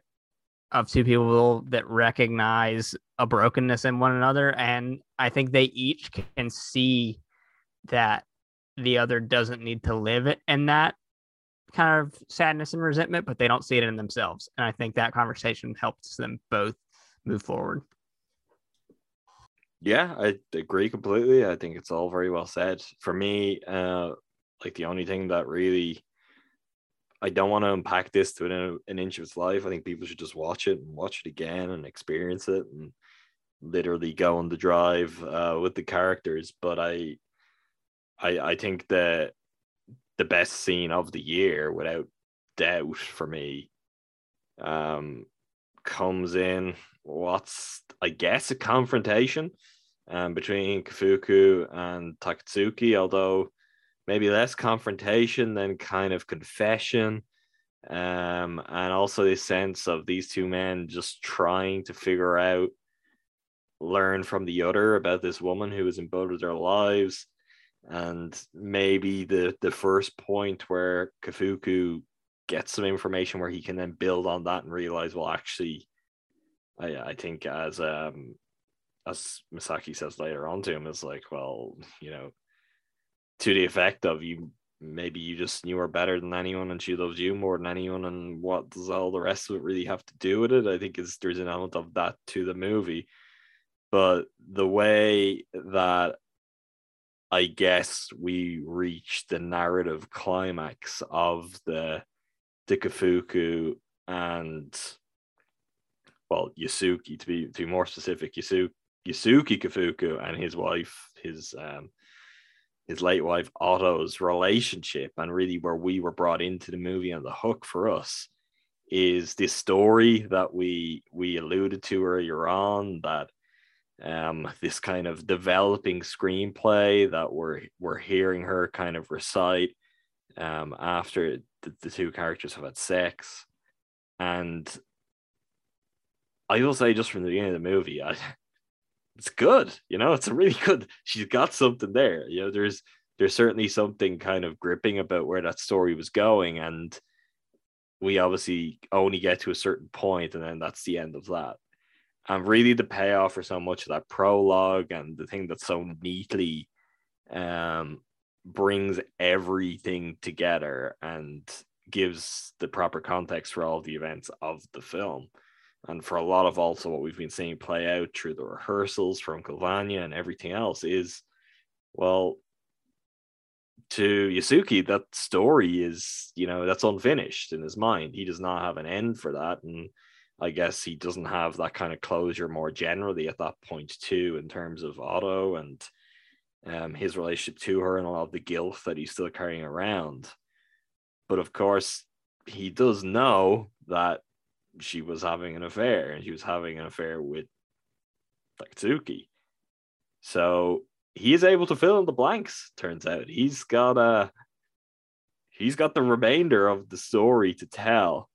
of two people that recognize a brokenness in one another, and I think they each can see that the other doesn't need to live it in that kind of sadness and resentment, but they don't see it in themselves. And I think that conversation helps them both move forward. Yeah, I agree completely. I think it's all very well said. For me, uh, like the only thing that really I don't want to unpack this to an, an inch of its life. I think people should just watch it and watch it again and experience it and literally go on the drive uh, with the characters. But I, I, I think that the best scene of the year, without doubt, for me, um, comes in what's I guess a confrontation um, between Kafuku and Takatsuki, although maybe less confrontation than kind of confession. Um, and also this sense of these two men just trying to figure out, learn from the other about this woman who was in both of their lives. And maybe the the first point where Kafuku gets some information where he can then build on that and realize, well, actually, I I think as um as Misaki says later on to him, is like, well, you know, to the effect of you maybe you just knew her better than anyone and she loves you more than anyone and what does all the rest of it really have to do with it? I think is there's an element of that to the movie. But the way that i guess we reach the narrative climax of the the kafuku and well Yusuke to be to be more specific Yusuke Yusuke kafuku and his wife his um his late wife Oto's relationship and really where we were brought into the movie and the hook for us is this story that we we alluded to earlier on that um this kind of developing screenplay that we're we're hearing her kind of recite um after the, the two characters have had sex. And I will say just from the beginning of the movie I it's good you know it's a really good she's got something there you know there's there's certainly something kind of gripping about where that story was going. And we obviously only get to a certain point and then that's the end of that and really the payoff for so much of that prologue and the thing that so neatly um brings everything together and gives the proper context for all the events of the film and for a lot of also what we've been seeing play out through the rehearsals from Uncle Vanya and everything else is, well, to Yusuke, that story is, you know, that's unfinished in his mind. He does not have an end for that. And I guess he doesn't have that kind of closure more generally at that point, too, in terms of Oto and um, his relationship to her and a lot of the guilt that he's still carrying around. But of course, he does know that she was having an affair and she was having an affair with Takatsuki. So he is able to fill in the blanks, turns out. He's got a he's got the remainder of the story to tell.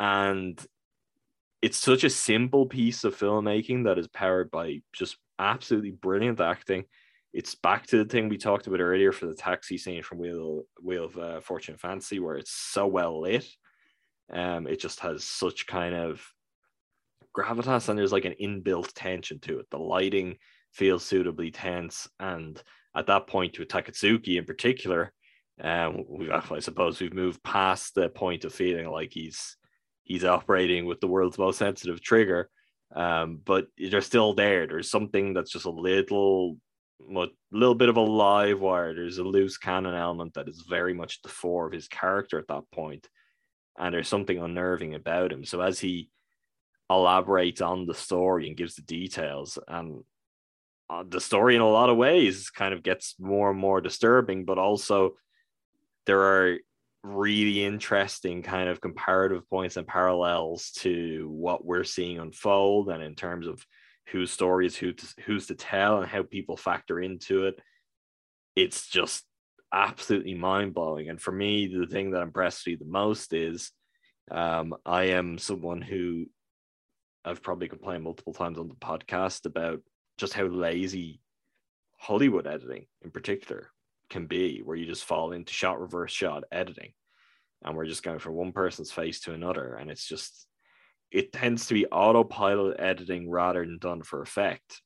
And it's such a simple piece of filmmaking that is powered by just absolutely brilliant acting. It's back to the thing we talked about earlier for the taxi scene from Wheel Wheel of uh, Fortune Fantasy, where it's so well lit. Um, it just has such kind of gravitas, and there's like an inbuilt tension to it. The lighting feels suitably tense, and at that point, to Takatsuki in particular, um, we I suppose we've moved past the point of feeling like he's he's operating with the world's most sensitive trigger. Um, but they're still there. There's something that's just a little, little bit of a live wire. There's a loose cannon element that is very much the fore of his character at that point, and there's something unnerving about him. So as he elaborates on the story and gives the details, and uh, the story in a lot of ways kind of gets more and more disturbing, but also there are really interesting kind of comparative points and parallels to what we're seeing unfold and in terms of whose story is who to, who's to tell and how people factor into it. It's just absolutely mind-blowing. And for me the thing that impressed me the most is um, i am someone who i've probably complained multiple times on the podcast about just how lazy hollywood editing in particular can be, where you just fall into shot reverse shot editing, and we're just going from one person's face to another, and it's just it tends to be autopilot editing rather than done for effect.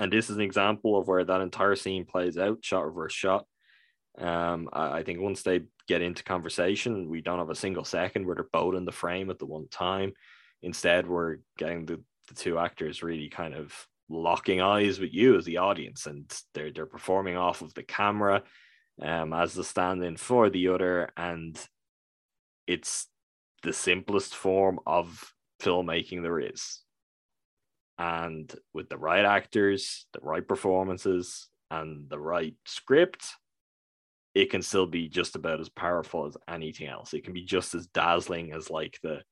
And this is an example of where that entire scene plays out, shot reverse shot. Um, I, I think once they get into conversation, we don't have a single second where they're both in the frame at the one time. Instead, we're getting the, the two actors really kind of locking eyes with you as the audience, and they're they're performing off of the camera um, as the stand-in for the other, and it's the simplest form of filmmaking there is. And with the right actors, the right performances, and the right script, it can still be just about as powerful as anything else. It can be just as dazzling as like the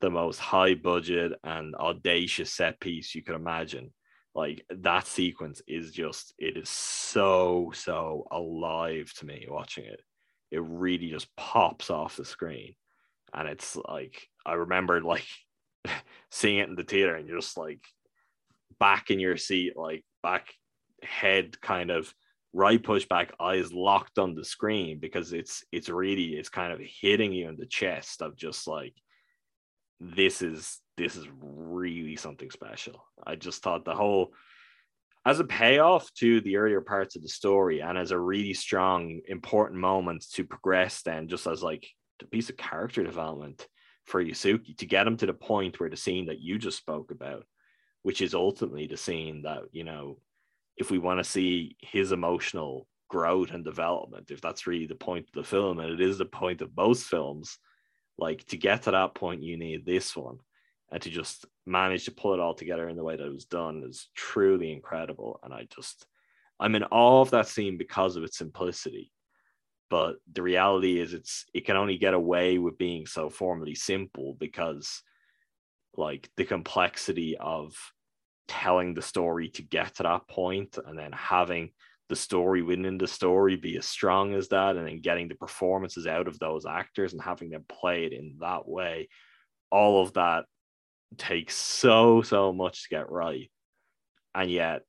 the most high budget and audacious set piece you could imagine like that sequence is just it is so so alive to me watching it. It really just pops off the screen. And it's like i remember like seeing it in the theater and you're just like back in your seat like back head kind of right push back eyes locked on the screen because it's it's really it's kind of hitting you in the chest of just like this is this is really something special. I just thought the whole as a payoff to the earlier parts of the story and as a really strong important moment to progress then just as like a piece of character development for Yusuke to get him to the point where the scene that you just spoke about which is ultimately the scene that you know if we want to see his emotional growth and development if that's really the point of the film and it is the point of most films like to get to that point, you need this one. And to just manage to pull it all together in the way that it was done is truly incredible. And I just, I'm in awe of that scene because of its simplicity. But the reality is, it's it can only get away with being so formally simple because, like, the complexity of telling the story to get to that point and then having the story within the story be as strong as that and then getting the performances out of those actors and having them play it in that way all of that takes so so much to get right. And yet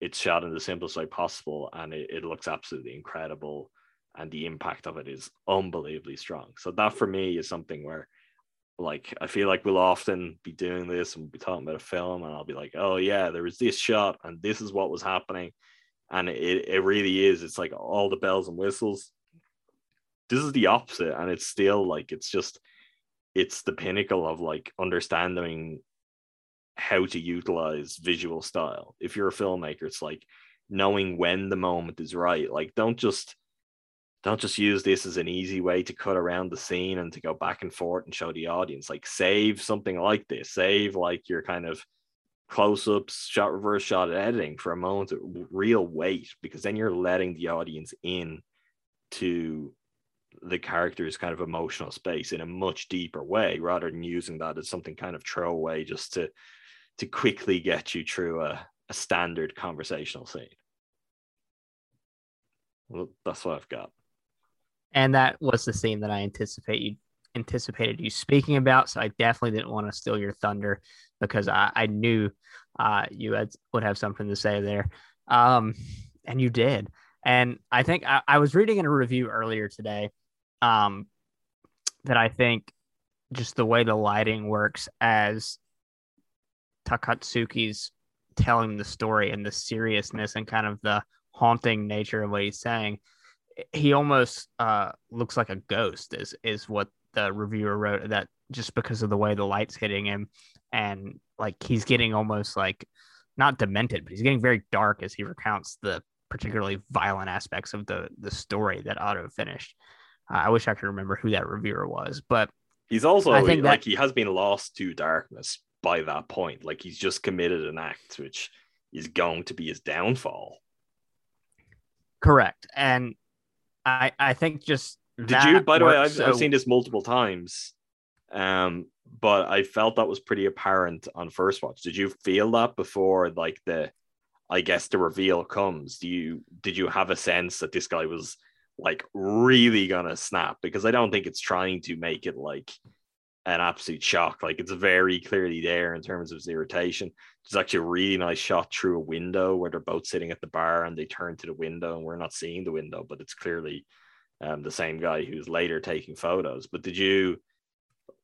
it's shot in the simplest way possible and it, it looks absolutely incredible and the impact of it is unbelievably strong. So that for me is something where like I feel like we'll often be doing this and we'll be talking about a film and I'll be like, oh yeah, there was this shot and this is what was happening. And it, it really is. It's like all the bells and whistles. This is the opposite and it's still like it's just it's the pinnacle of like understanding how to utilize visual style. If you're a filmmaker it's like knowing when the moment is right. Like don't just don't just use this as an easy way to cut around the scene and to go back and forth and show the audience. Like save something like this. Save like your kind of close-ups, shot reverse shot editing for a moment of real weight because then you're letting the audience in to the character's kind of emotional space in a much deeper way rather than using that as something kind of throwaway just to to quickly get you through a, a standard conversational scene. Well, that's what I've got. And that was the scene that I anticipate you anticipated you speaking about. So I definitely didn't want to steal your thunder because I, I knew uh, you had, would have something to say there. Um, and you did. And I think I, I was reading in a review earlier today um, that I think just the way the lighting works as Takatsuki's telling the story and the seriousness and kind of the haunting nature of what he's saying, he almost uh, looks like a ghost. Is is what the reviewer wrote that just because of the way the light's hitting him and like he's getting almost like not demented, but he's getting very dark as he recounts the particularly violent aspects of the the story that Oto finished. I wish I could remember who that reviewer was, but he's also I think like that, he has been lost to darkness by that point. Like he's just committed an act which is going to be his downfall. Correct, and I I think just did you? By the way, I've, so... I've seen this multiple times, um, but I felt that was pretty apparent on first watch. Did you feel that before, like the, I guess the reveal comes? Do you did you have a sense that this guy was like really gonna snap? Because I don't think it's trying to make it like an absolute shock. Like it's very clearly there in terms of irritation. There's actually a really nice shot through a window where they're both sitting at the bar and they turn to the window and we're not seeing the window, but it's clearly um, the same guy who's later taking photos. But did you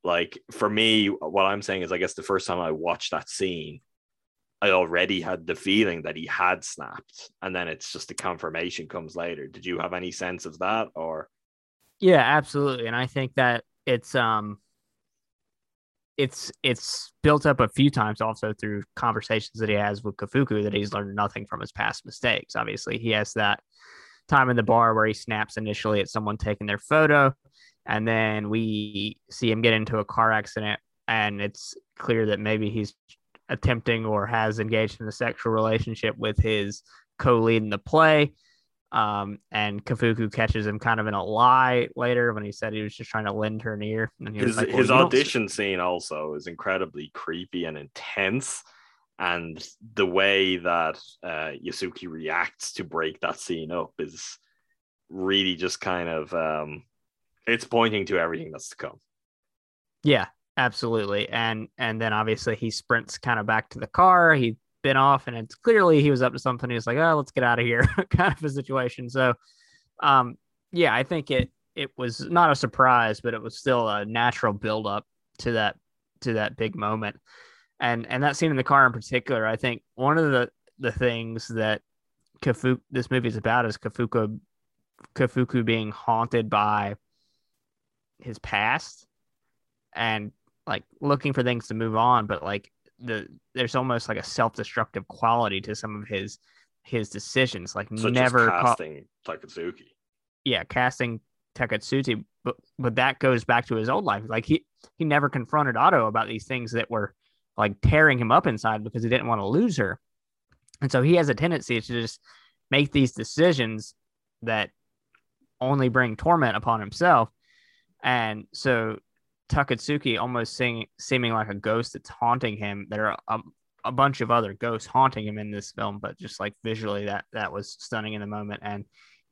like for me? What I'm saying is, I guess the first time I watched that scene, I already had the feeling that he had snapped, and then it's just the confirmation comes later. Did you have any sense of that, or? Yeah, absolutely, and I think that it's um it's it's built up a few times also through conversations that he has with Kafuku that he's learned nothing from his past mistakes. Obviously, he has that time in the bar where he snaps initially at someone taking their photo, and then we see him get into a car accident, and it's clear that maybe he's attempting or has engaged in a sexual relationship with his co-lead in the play. Um, and Kafuku catches him kind of in a lie later when he said he was just trying to lend her an ear. And his, like, well, his audition scene also is incredibly creepy and intense. And the way that uh, Yusuke reacts to break that scene up is really just kind of um, it's pointing to everything that's to come. Yeah, absolutely. And and then obviously he sprints kind of back to the car. He been off and it's clearly he was up to something. He's like, oh, let's get out of here, kind of a situation. So, um, yeah, I think it it was not a surprise, but it was still a natural build up to that to that big moment. And and that scene in the car in particular, I think one of the the things that Kafuku this movie is about is Kafuku Kafuku being haunted by his past and like looking for things to move on, but like the there's almost like a self-destructive quality to some of his his decisions. Like Such never casting ca- Takatsuki. Yeah, casting Takatsuki, but but that goes back to his old life. Like he he never confronted Oto about these things that were like tearing him up inside because he didn't want to lose her. And so he has a tendency to just make these decisions that only bring torment upon himself. And so Takatsuki almost seeing, seeming like a ghost that's haunting him. There are a, a, bunch of other ghosts haunting him in this film, but just like visually, that that was stunning in the moment, and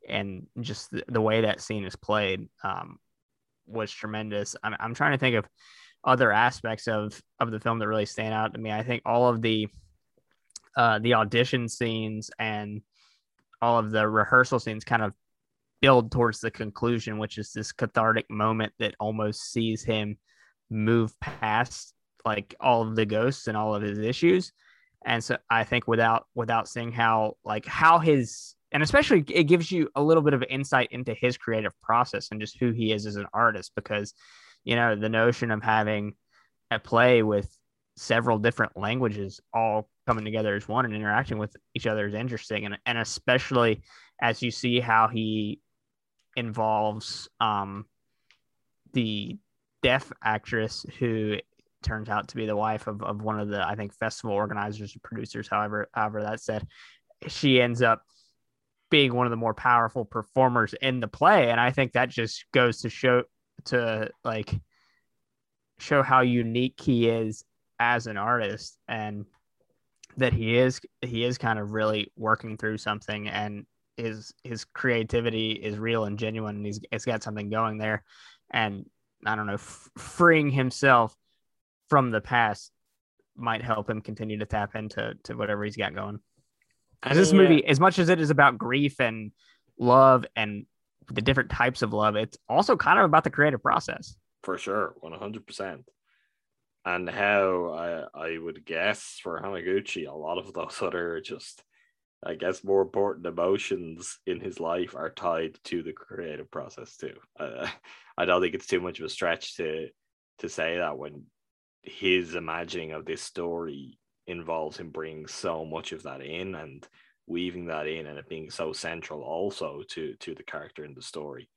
and just the, the way that scene is played um, was tremendous. I'm, I'm trying to think of other aspects of of the film that really stand out to me. I think all of the uh, the audition scenes and all of the rehearsal scenes kind of build towards the conclusion, which is this cathartic moment that almost sees him move past like all of the ghosts and all of his issues. And so I think without without seeing how like how his and especially it gives you a little bit of insight into his creative process and just who he is as an artist because you know the notion of having a play with several different languages all coming together as one and interacting with each other is interesting and, and especially as you see how he involves um, the deaf actress who turns out to be the wife of, of one of the I think festival organizers or producers, however however that said. She ends up being one of the more powerful performers in the play, and I think that just goes to show to like show how unique he is as an artist and that he is he is kind of really working through something and his his creativity is real and genuine and he's it's got something going there and I don't know, f- freeing himself from the past might help him continue to tap into to whatever he's got going. As this uh, movie, as much as it is about grief and love and the different types of love, it's also kind of about the creative process. For sure, one hundred percent. And how I I would guess for Hamaguchi, a lot of those other just I guess more important emotions in his life are tied to the creative process too. Uh, I don't think it's too much of a stretch to to say that when his imagining of this story involves him bringing so much of that in and weaving that in and it being so central also to to the character in the story.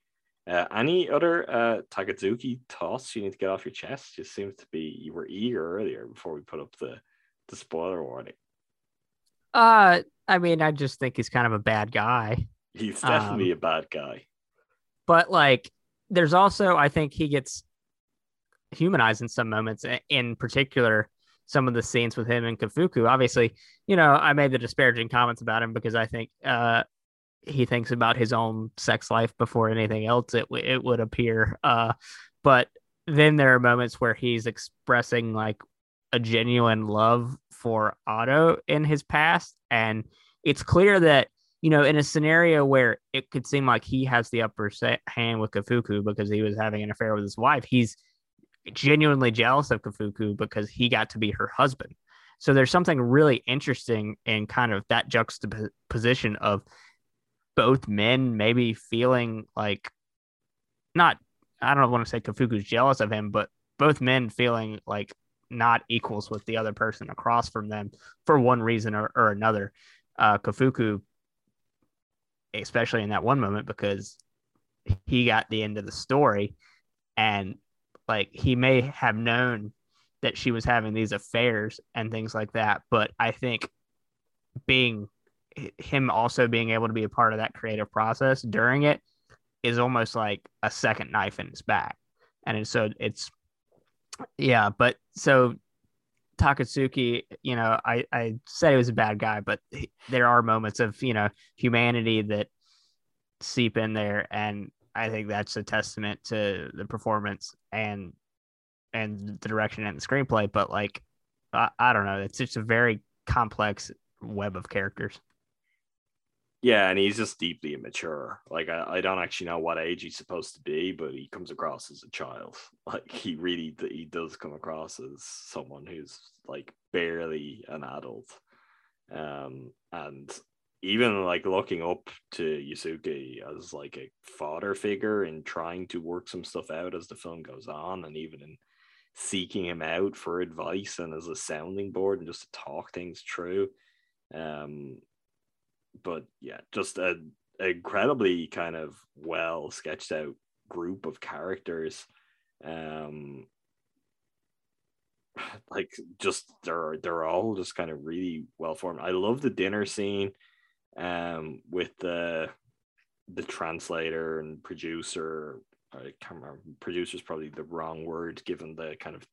Uh, any other uh, Takatsuki thoughts you need to get off your chest? Just seems to be you were eager earlier before we put up the the spoiler warning. Uh, I mean, I just think he's kind of a bad guy. He's definitely um, a bad guy. But like, there's also I think he gets humanized in some moments. In particular, some of the scenes with him and Kafuku. Obviously, you know, I made the disparaging comments about him because I think uh, he thinks about his own sex life before anything else. It it would appear, uh, but then there are moments where he's expressing like a genuine love for Oto in his past, and it's clear that you know in a scenario where it could seem like he has the upper hand with Kafuku because he was having an affair with his wife, he's genuinely jealous of Kafuku because he got to be her husband. So there's something really interesting in kind of that juxtaposition of both men maybe feeling like not I don't want to say Kafuku's jealous of him, but both men feeling like not equals with the other person across from them for one reason or, or another. Uh, Kafuku, especially in that one moment, because he got the end of the story and like he may have known that she was having these affairs and things like that but i think being him also being able to be a part of that creative process during it is almost like a second knife in his back and so it's yeah but so takatsuki you know i i said he was a bad guy but there are moments of you know humanity that seep in there and I think that's a testament to the performance and and the direction and the screenplay. But like, I, I don't know, it's just a very complex web of characters. Yeah, and he's just deeply immature. Like I, I don't actually know what age he's supposed to be, but he comes across as a child. Like he really he does come across as someone who's like barely an adult. Um, and even like looking up to Yusuke as like a father figure and trying to work some stuff out as the film goes on, and even in seeking him out for advice and as a sounding board and just to talk things through. Um, but yeah, just a, incredibly kind of well sketched out group of characters. Um, like just they're they're all just kind of really well formed. I love the dinner scene um, with the the translator and producer. I can't remember. Producer is probably the wrong word given the kind of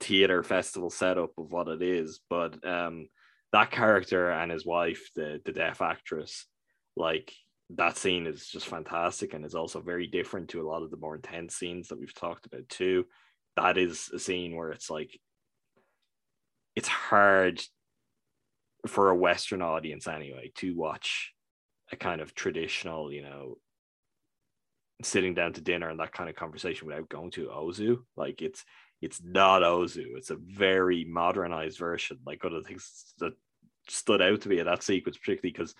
theater festival setup of what it is, but um, that character and his wife, the the deaf actress, like that scene is just fantastic and is also very different to a lot of the more intense scenes that we've talked about too. That is a scene where it's like it's hard for a Western audience anyway to watch a kind of traditional, you know, sitting down to dinner and that kind of conversation without going to Ozu. Like it's it's not Ozu. It's a very modernized version. Like one of the things that stood out to me in that sequence, particularly because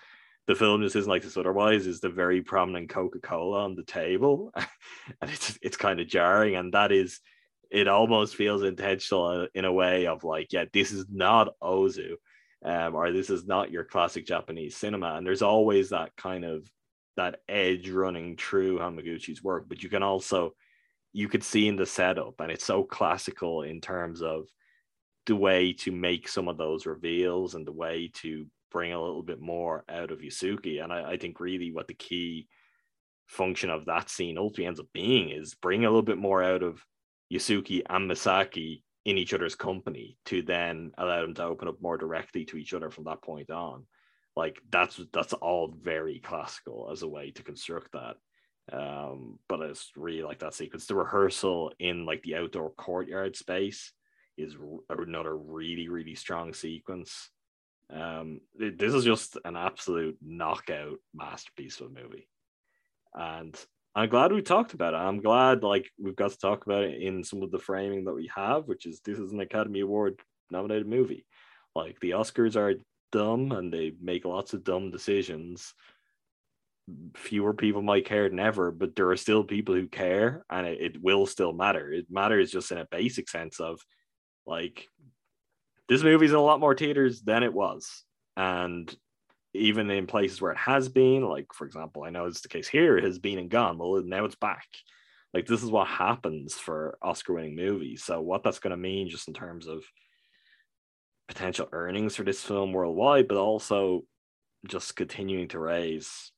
the film just isn't like this otherwise, is the very prominent Coca-Cola on the table. and it's it's kind of jarring. And that is it almost feels intentional in a way of like, yeah, this is not Ozu um, or this is not your classic Japanese cinema. And there's always that kind of that edge running through Hamaguchi's work, but you can also you could see in the setup, and it's so classical in terms of the way to make some of those reveals and the way to bring a little bit more out of Yusuke. And I, I think really what the key function of that scene ultimately ends up being is bring a little bit more out of Yusuke and Misaki in each other's company to then allow them to open up more directly to each other from that point on like that's that's all very classical as a way to construct that Um, but it's really like that sequence. The rehearsal in like the outdoor courtyard space is another really really strong sequence. Um, this is just an absolute knockout masterpiece of a movie, and I'm glad we talked about it. I'm glad like we've got to talk about it in some of the framing that we have, which is this is an Academy Award nominated movie. Like the Oscars are dumb and they make lots of dumb decisions. Fewer people might care than ever, but there are still people who care and it, it will still matter. It matters just in a basic sense of like this movie's in a lot more theaters than it was. And even in places where it has been, like for example, I know it's the case here, it has been and gone. Well, now it's back. Like this is what happens for Oscar-winning movies. So what that's going to mean, just in terms of potential earnings for this film worldwide, but also just continuing to raise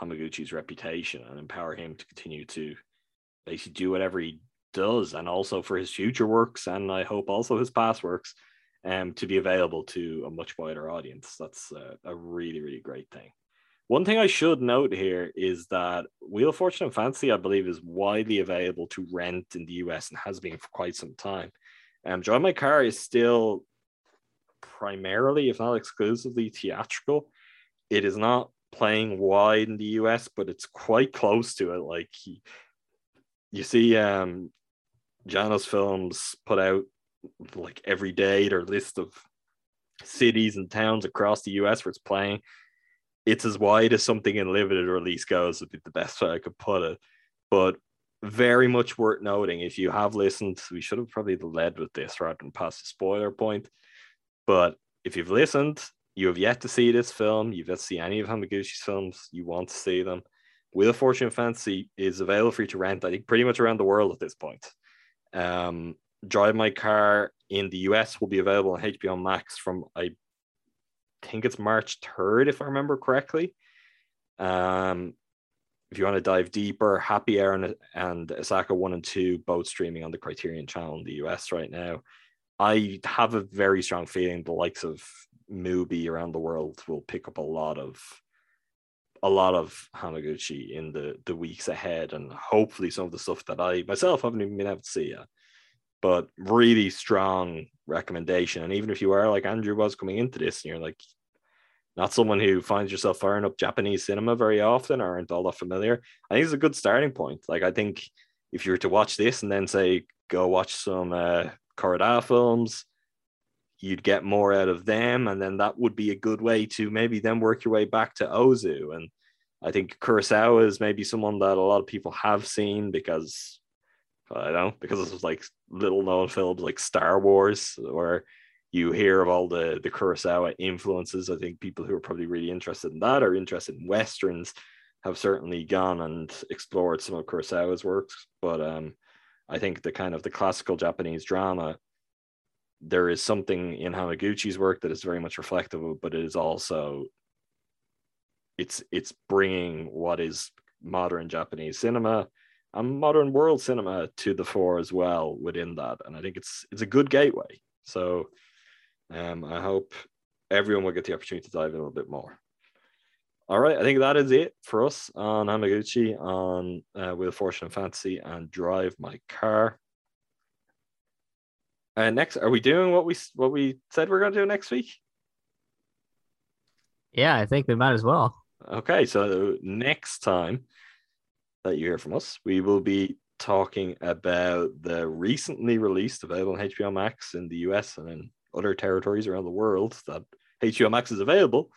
Hamaguchi's reputation and empower him to continue to basically do whatever he does, and also for his future works, and I hope also his past works um, to be available to a much wider audience. That's a, a really, really great thing. One thing I should note here is that Wheel of Fortune and Fantasy, I believe, is widely available to rent in the US and has been for quite some time. Um, Drive My Car is still primarily, if not exclusively, theatrical. It is not playing wide in the US, but it's quite close to it. Like you see, um, Janus Films put out like every day their list of cities and towns across the US where it's playing. It's as wide as something in limited release goes, would be the best way I could put it. But very much worth noting. If you have listened, we should have probably led with this rather than past the spoiler point. But if you've listened, you have yet to see this film, you've yet to see any of Hamaguchi's films, you want to see them. Wheel of Fortune Fantasy is available for you to rent, I think, pretty much around the world at this point. Um, Drive My Car in the US will be available on HBO Max from I think it's March 3rd, if I remember correctly. Um, if you want to dive deeper, Happy Hour and, and Asako 1 and 2 both streaming on the Criterion channel in the US right now. I have a very strong feeling the likes of Mubi around the world will pick up a lot of a lot of Hamaguchi in the the weeks ahead, and hopefully some of the stuff that I myself haven't even been able to see yet. But really strong recommendation, and even if you are like Andrew was coming into this, and you're like not someone who finds yourself firing up Japanese cinema very often or aren't all that familiar, I think it's a good starting point. Like I think if you were to watch this and then say go watch some uh, films, you'd get more out of them, and then that would be a good way to maybe then work your way back to Ozu. And I think Kurosawa is maybe someone that a lot of people have seen because I don't know because it's like little known films like Star Wars, where you hear of all the the Kurosawa influences. I think people who are probably really interested in that or interested in westerns have certainly gone and explored some of Kurosawa's works. But um, I think the kind of the classical Japanese drama there is something in Hamaguchi's work that is very much reflective of, but it is also it's it's bringing what is modern Japanese cinema and modern world cinema to the fore as well within that, and I think it's it's a good gateway. So, um, I hope everyone will get the opportunity to dive in a little bit more. All right, I think that is it for us on Hamaguchi on uh, Fortune and Fantasy and Drive My Car. Uh, next, are we doing what we what we said we're going to do next week? Yeah, I think we might as well. Okay, so next time that you hear from us, we will be talking about the recently released, available on HBO Max in the US and in other territories around the world that HBO Max is available.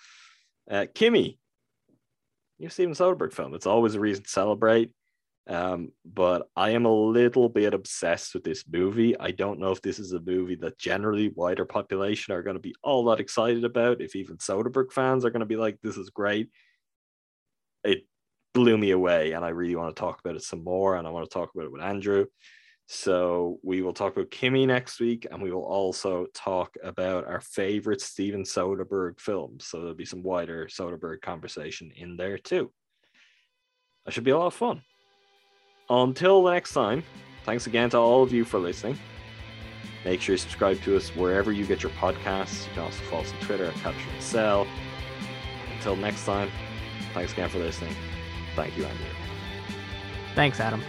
Uh, Kimi, new Steven Soderbergh film. It's always a reason to celebrate. Um, but I am a little bit obsessed with this movie. I don't know if this is a movie that generally wider population are going to be all that excited about. If even Soderbergh fans are going to be like, "This is great," it blew me away, and I really want to talk about it some more. And I want to talk about it with Andrew. So we will talk about Kimi next week, and we will also talk about our favorite Steven Soderbergh films. So there'll be some wider Soderbergh conversation in there too. That should be a lot of fun. Until next time, thanks again to all of you for listening. Make sure you subscribe to us wherever you get your podcasts. You can also follow us on Twitter at Capture and Sell. Until next time, thanks again for listening. Thank you, Andrew. Thanks, Adam.